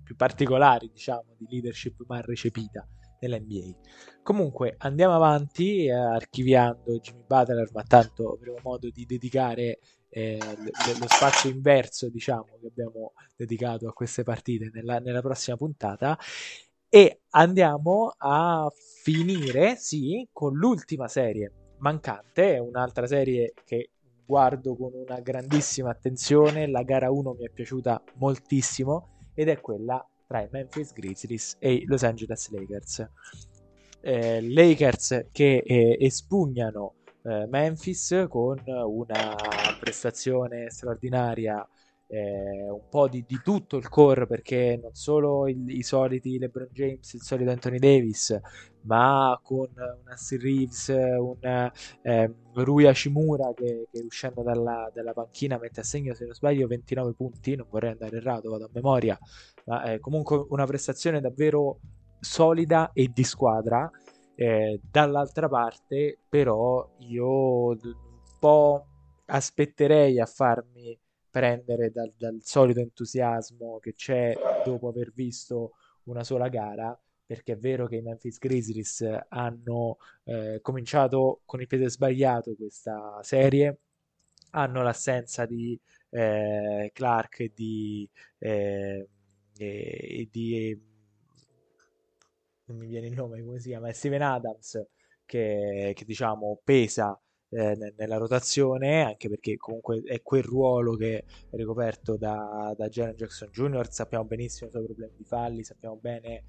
più, particolari, diciamo, di leadership mal recepita nell'NBA. Comunque andiamo avanti, eh, archiviando Jimmy Butler, ma tanto avremo modo di dedicare eh, lo spazio inverso, diciamo, che abbiamo dedicato a queste partite nella, nella prossima puntata. E andiamo a finire, sì, con l'ultima serie mancante, è un'altra serie che guardo con una grandissima attenzione, la gara 1 mi è piaciuta moltissimo ed è quella tra i Memphis Grizzlies e i Los Angeles Lakers. Eh, Lakers che eh, espugnano eh, Memphis con una prestazione straordinaria eh, un po' di, di, tutto il core perché non solo il, i soliti LeBron James, il solito Anthony Davis, ma con un Assi Reeves, un eh, Rui Hashimura che, che uscendo dalla, dalla, panchina mette a segno, se non sbaglio, 29 punti, non vorrei andare errato, vado a memoria, ma è comunque una prestazione davvero solida e di squadra. Eh, dall'altra parte, però, io un po' aspetterei a farmi prendere dal, dal solito entusiasmo che c'è dopo aver visto una sola gara perché è vero che i Memphis Grizzlies hanno eh, cominciato con il piede sbagliato questa serie, hanno l'assenza di eh, Clark e di, eh, e di non mi viene il nome come si chiama, Steven Adams che, che diciamo pesa eh, nella rotazione, anche perché comunque è quel ruolo che è ricoperto da, da Jaren Jackson Jr. Sappiamo benissimo i suoi problemi di falli, sappiamo bene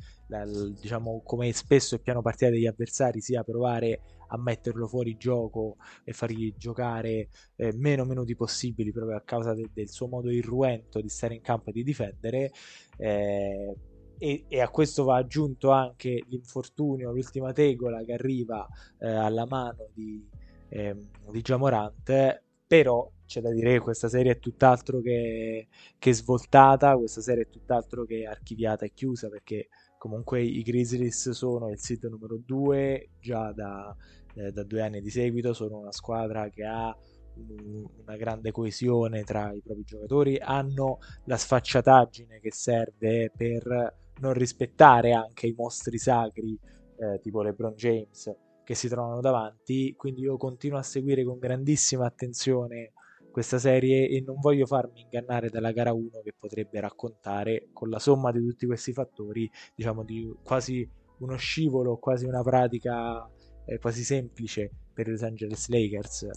diciamo, come spesso il piano partita degli avversari sia provare a metterlo fuori gioco e fargli giocare eh, meno minuti possibili proprio a causa de- del suo modo irruento di stare in campo e di difendere. Eh, e, e, a questo va aggiunto anche l'infortunio, l'ultima tegola che arriva eh, alla mano di, eh, di Giamorante, però c'è da dire che questa serie è tutt'altro che, che svoltata, questa serie è tutt'altro che archiviata e chiusa perché comunque i Grizzlies sono il sito numero 2 già da, eh, da, due anni di seguito, sono una squadra che ha un, una grande coesione tra i propri giocatori, hanno la sfacciataggine che serve per non rispettare anche i mostri sacri eh, tipo LeBron James che si trovano davanti, quindi io continuo a seguire con grandissima attenzione questa serie e non voglio farmi ingannare dalla gara 1 che potrebbe raccontare con la somma di tutti questi fattori, diciamo di quasi uno scivolo, quasi una pratica eh, quasi semplice per i Los Angeles Lakers.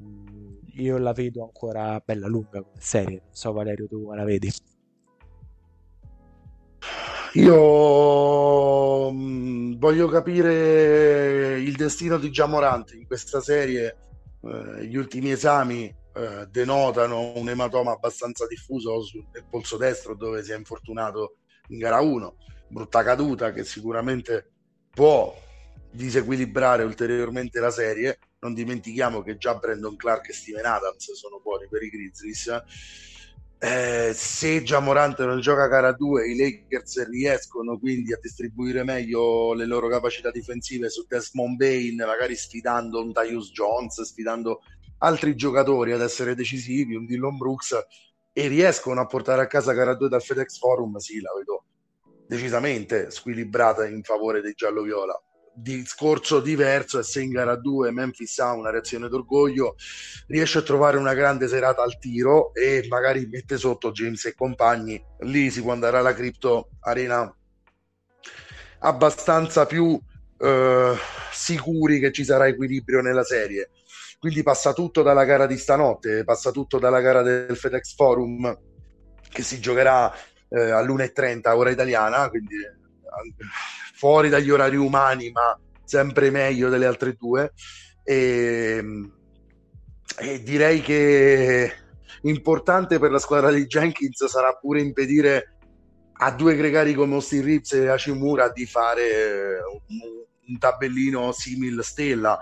Mm, io la vedo ancora bella lunga come serie, non so Valerio tu come la vedi. Io mm, voglio capire destino di Giamorante in questa serie. Eh, gli ultimi esami eh, denotano un ematoma abbastanza diffuso sul polso destro dove si è infortunato in gara 1. Brutta caduta che sicuramente può disequilibrare ulteriormente la serie. Non dimentichiamo che già Brandon Clark e Steven Adams sono fuori per i Grizzlies eh, se già Morante non gioca gara 2 i Lakers riescono quindi a distribuire meglio le loro capacità difensive su Desmond Bain magari sfidando un Tyus Jones sfidando altri giocatori ad essere decisivi un Dillon Brooks e riescono a portare a casa gara 2 dal FedEx Forum sì la vedo decisamente squilibrata in favore dei giallo-viola discorso diverso è se in gara 2 Memphis ha una reazione d'orgoglio riesce a trovare una grande serata al tiro e magari mette sotto James e compagni. Lì si può andare alla cripto arena abbastanza più eh, sicuri che ci sarà equilibrio nella serie. Quindi passa tutto dalla gara di stanotte passa tutto dalla gara del FedEx Forum che si giocherà eh, all'1.30 ora italiana quindi fuori dagli orari umani, ma sempre meglio delle altre due. E, e direi che importante per la squadra di Jenkins sarà pure impedire a due gregari come Austin Rips e Hashimura di fare un, un tabellino simil stella.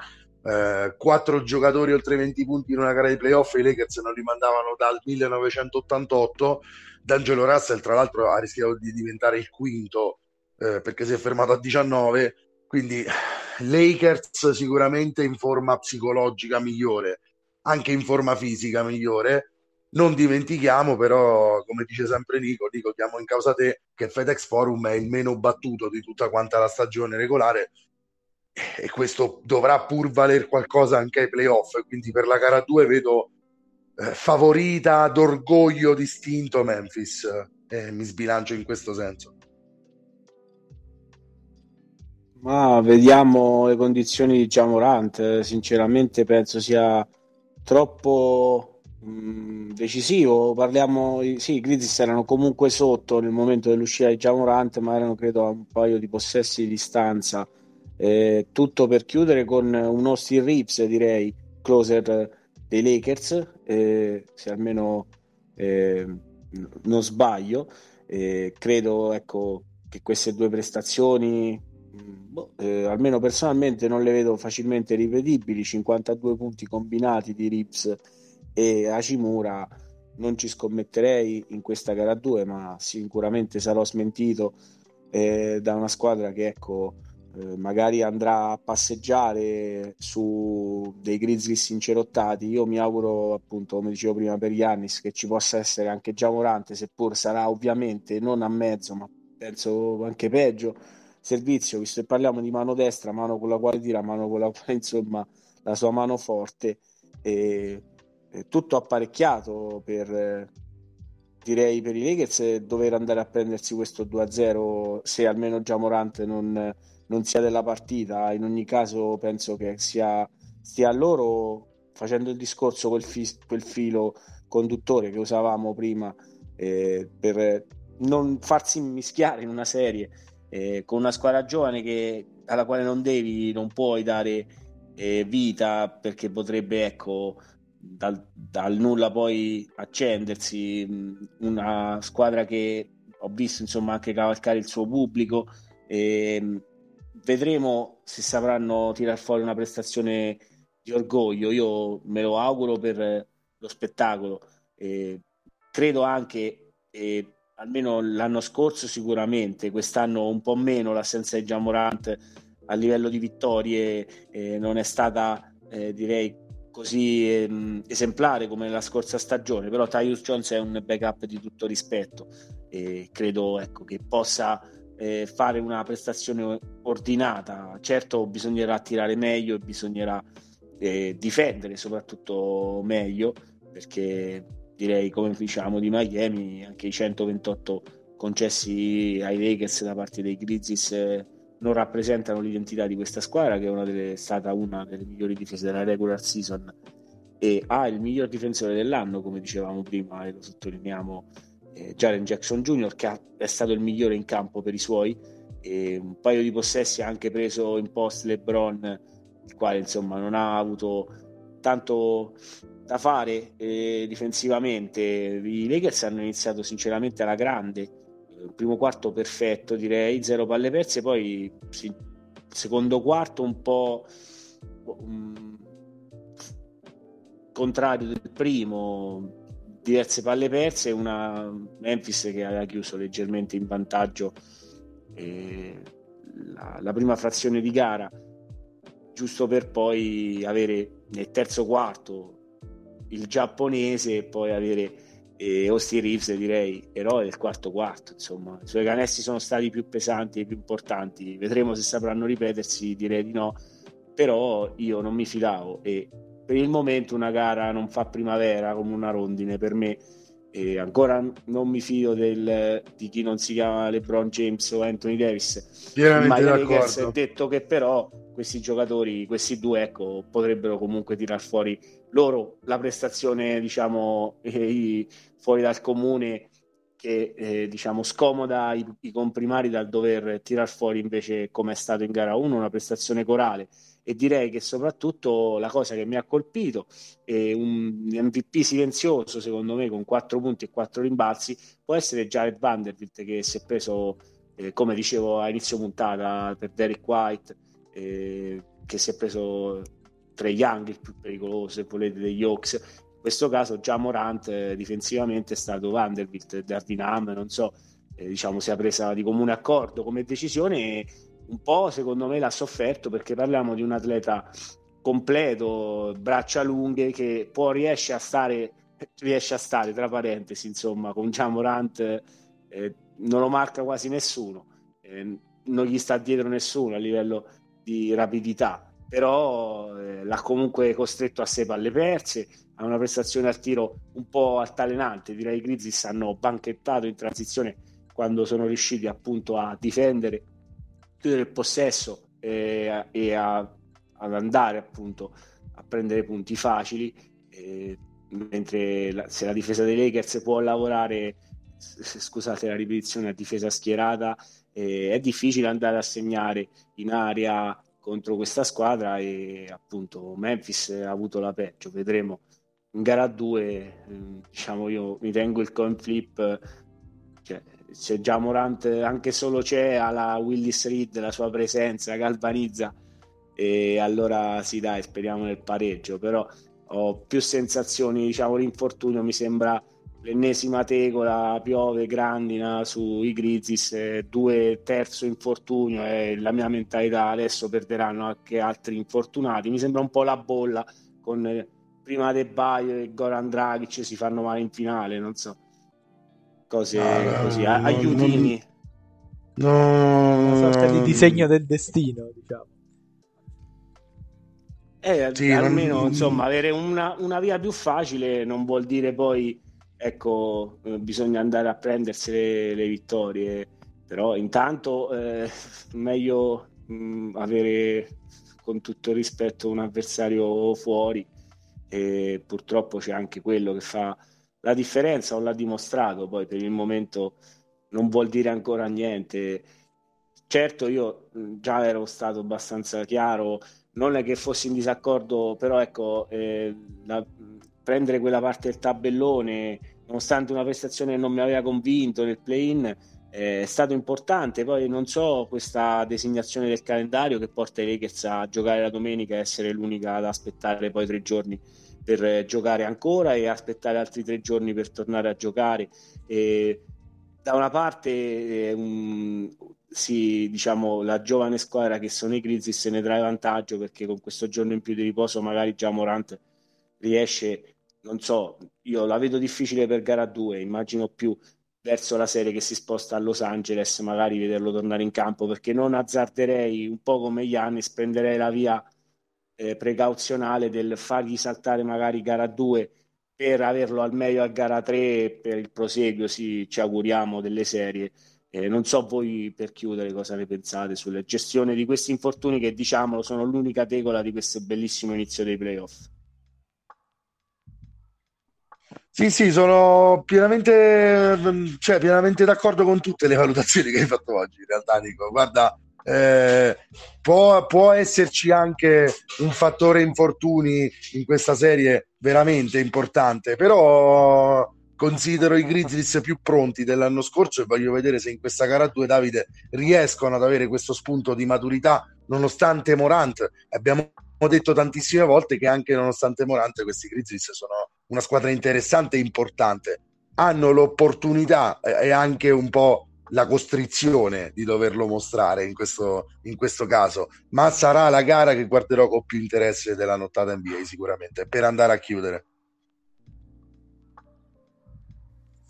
Eh, quattro giocatori oltre 20 punti in una gara di playoff i Lakers non li mandavano dal 1988 D'Angelo Russell tra l'altro ha rischiato di diventare il quinto eh, perché si è fermato a 19, quindi Lakers sicuramente in forma psicologica migliore, anche in forma fisica migliore. Non dimentichiamo però, come dice sempre Nico, Nico diamo in causa te che FedEx Forum è il meno battuto di tutta quanta la stagione regolare e questo dovrà pur valer qualcosa anche ai playoff. Quindi per la gara 2 vedo eh, favorita d'orgoglio distinto Memphis e mi sbilancio in questo senso. Ma vediamo le condizioni di Giamorant. Sinceramente, penso sia troppo mh, mm, decisivo. Parliamo, sì, i Grizzlies erano comunque sotto nel momento dell'uscita di Giamorant, ma erano credo a un paio di possessi di distanza. Eh, tutto per chiudere con un Austin Reeves, direi, closer dei Lakers, eh, se almeno eh, non sbaglio. Eh, credo ecco, che queste due prestazioni boh, eh, almeno personalmente non le vedo facilmente ripetibili. 52 punti combinati di Rips e Hashimura non ci scommetterei in questa gara 2 ma sicuramente sarò smentito eh, da una squadra che ecco eh, magari andrà a passeggiare su dei Grizzlies incerottati io mi auguro appunto come dicevo prima per Giannis che ci possa essere anche già Morante seppur sarà ovviamente non a mezzo ma penso anche peggio servizio, visto che parliamo di mano destra, mano con la quale tira, mano con la quale insomma la sua mano forte, e, e tutto apparecchiato per direi per i Lakers dover andare a prendersi questo 2-0 se almeno già Morante non, non sia della partita. In ogni caso penso che sia stia a loro facendo il discorso quel, fi- quel filo conduttore che usavamo prima eh, per non farsi mischiare in una serie eh, con una squadra giovane che, alla quale non devi, non puoi dare eh, vita perché potrebbe ecco dal, dal, nulla poi accendersi una squadra che ho visto insomma anche cavalcare il suo pubblico e vedremo se sapranno tirar fuori una prestazione di orgoglio. Io me lo auguro per lo spettacolo e credo anche e almeno l'anno scorso sicuramente quest'anno un po' meno l'assenza di Jamorant a livello di vittorie eh, non è stata eh, direi così ehm, esemplare come la scorsa stagione, però Tyus Jones è un backup di tutto rispetto e credo ecco, che possa eh, fare una prestazione ordinata. Certo bisognerà tirare meglio e bisognerà eh, difendere soprattutto meglio perché direi come diciamo di Miami anche i 128 concessi ai Lakers da parte dei Grizzlies eh, non rappresentano l'identità di questa squadra che è, una delle, stata una delle migliori difese della regular season e ha il miglior difensore dell'anno come dicevamo prima e lo sottolineiamo eh, Jaren Jackson Jr. che ha, è stato il migliore in campo per i suoi e un paio di possessi ha anche preso in post LeBron il quale insomma non ha avuto tanto da fare eh, difensivamente. I Lakers hanno iniziato sinceramente alla grande. Primo quarto perfetto direi, zero palle perse, poi sì, secondo quarto un po' um, contrario del primo, diverse palle perse, una Memphis che aveva chiuso leggermente in vantaggio eh, la, la prima frazione di gara, giusto per poi avere nel terzo quarto il giapponese e poi avere e Austin Reeves direi eroe del quarto quarto insomma. I suoi canestri sono stati più pesanti e più importanti. Vedremo se sapranno ripetersi direi di no. Però io non mi fidavo e per il momento una gara non fa primavera come una rondine per me. E ancora non mi fido del, di chi non si chiama LeBron James o Anthony Davis. Ma d'accordo. detto che però questi giocatori questi due ecco potrebbero comunque tirar fuori loro la prestazione diciamo eh, fuori dal comune che eh, diciamo scomoda i, i, comprimari dal dover tirar fuori invece come è stato in gara 1 una prestazione corale. E direi che soprattutto la cosa che mi ha colpito è un MVP silenzioso secondo me con 4 punti e 4 rimbalzi può essere Jared Vanderbilt che si è preso eh, come dicevo a inizio puntata per Derek White eh, che si è preso tra i Young il più pericoloso, se volete, degli Hawks. In questo caso già Morant eh, difensivamente è stato Vanderbilt, Darvin Ham, non so, eh, diciamo sia presa di comune accordo come decisione un po' secondo me l'ha sofferto perché parliamo di un atleta completo, braccia lunghe che può riesce a stare riesce a stare tra parentesi insomma con Jamorant eh, non lo marca quasi nessuno eh, non gli sta dietro nessuno a livello di rapidità però eh, l'ha comunque costretto a sei palle perse, a una prestazione al tiro un po' altalenante. Direi i Grizzlies hanno banchettato in transizione quando sono riusciti appunto a difendere, chiudere il possesso eh, e a, ad andare appunto a prendere punti facili. Eh, mentre la, se la difesa dei Lakers può lavorare, scusate la ripetizione, a difesa schierata, eh, è difficile andare a segnare in area contro questa squadra e appunto Memphis ha avuto la peggio, vedremo. In gara 2 mm, diciamo io mi tengo il coin flip cioè, se già Morant anche solo c'è alla Willis Reed la sua presenza galvanizza e allora sì dai speriamo nel pareggio. Però ho più sensazioni diciamo l'infortunio mi sembra l'ennesima tegola, piove, grandina sui Grizzlies, due terzo infortunio e la mia mentalità adesso perderanno anche altri infortunati. Mi sembra un po' la bolla con eh, prima De Baio e Goran Dragic si fanno male in finale, non so. Cose ah, così, no, aiutini. No, una sorta di disegno del destino, diciamo. Eh, sì, almeno non... insomma avere una, una via più facile non vuol dire poi ecco, eh, bisogna andare a prendersi le, le vittorie, però intanto eh, meglio mh, mm, avere con tutto il rispetto un avversario fuori. E purtroppo c'è anche quello che fa la differenza, o l'ha dimostrato, poi per il momento non vuol dire ancora niente. Certo, io mm, già ero stato abbastanza chiaro. Non è che fossi in disaccordo, però ecco, eh, la, prendere quella parte del tabellone, nonostante una prestazione che non mi aveva convinto nel play-in, eh, è stato importante. Poi non so questa designazione del calendario che porta i Lakers a giocare la domenica e essere l'unica ad aspettare poi tre giorni per eh, giocare ancora e aspettare altri tre giorni per tornare a giocare. E da una parte un, sì, diciamo, la giovane squadra che sono i Grizzlies se ne trae vantaggio perché con questo giorno in più di riposo magari già Morant riesce, non so, io la vedo difficile per gara 2, immagino più verso la serie che si sposta a Los Angeles, magari vederlo tornare in campo perché non azzarderei un po' come gli anni, prenderei la via eh, precauzionale del fargli saltare magari gara 2 per averlo al meglio a gara 3 per il proseguio, sì, ci auguriamo delle serie. Eh, non so voi per chiudere cosa ne pensate sulla gestione di questi infortuni che diciamolo sono l'unica tegola di questo bellissimo inizio dei playoff. Sì, sì, sono pienamente, cioè, pienamente d'accordo con tutte le valutazioni che hai fatto oggi, in realtà, Nico. Guarda, eh, può, può, esserci anche un fattore infortuni in questa serie veramente importante, però considero i Grizzlies più pronti dell'anno scorso e voglio vedere se in questa gara 2 Davide riescono ad avere questo spunto di maturità nonostante Morant abbiamo detto tantissime volte che anche nonostante Morant questi Grizzlies sono una squadra interessante e importante hanno l'opportunità e anche un po' la costrizione di doverlo mostrare in questo, in questo caso, ma sarà la gara che guarderò con più interesse della nottata NBA sicuramente per andare a chiudere.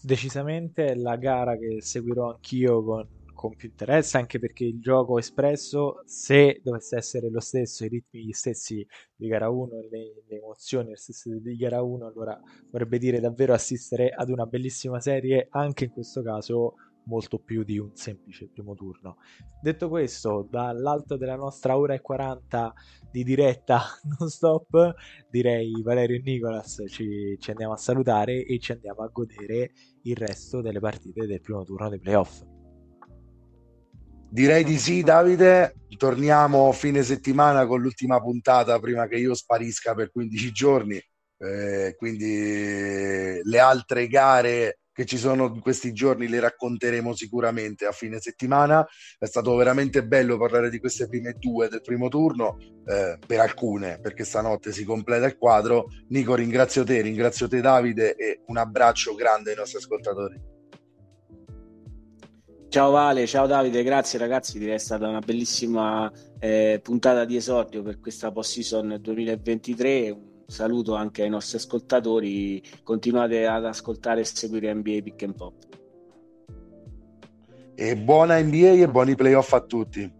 Decisamente la gara che seguirò anch'io con, con più interesse, anche perché il gioco espresso, se dovesse essere lo stesso, i ritmi gli stessi di gara 1 le, le emozioni le stesse di gara 1, allora vorrebbe dire davvero assistere ad una bellissima serie, anche in questo caso molto più di un semplice primo turno. Detto questo, dall'alto della nostra ora e 40 di diretta non stop, direi Valerio e Nicolas ci, ci andiamo a salutare e ci andiamo a godere il resto delle partite del primo turno dei playoff. Direi di sì, Davide. Torniamo fine settimana con l'ultima puntata prima che io sparisca per 15 giorni. Eh, quindi le altre gare che ci sono in questi giorni le racconteremo sicuramente a fine settimana. È stato veramente bello parlare di queste prime due del primo turno, eh, per alcune, perché stanotte si completa il quadro. Nico, ringrazio te, ringrazio te Davide e un abbraccio grande ai nostri ascoltatori. Ciao Vale, ciao Davide, grazie ragazzi, direi è stata una bellissima eh, puntata di esordio per questa post-season 2023 saluto anche ai nostri ascoltatori, continuate ad ascoltare e seguire NBA Pick and Pop. E buona NBA e buoni playoff a tutti.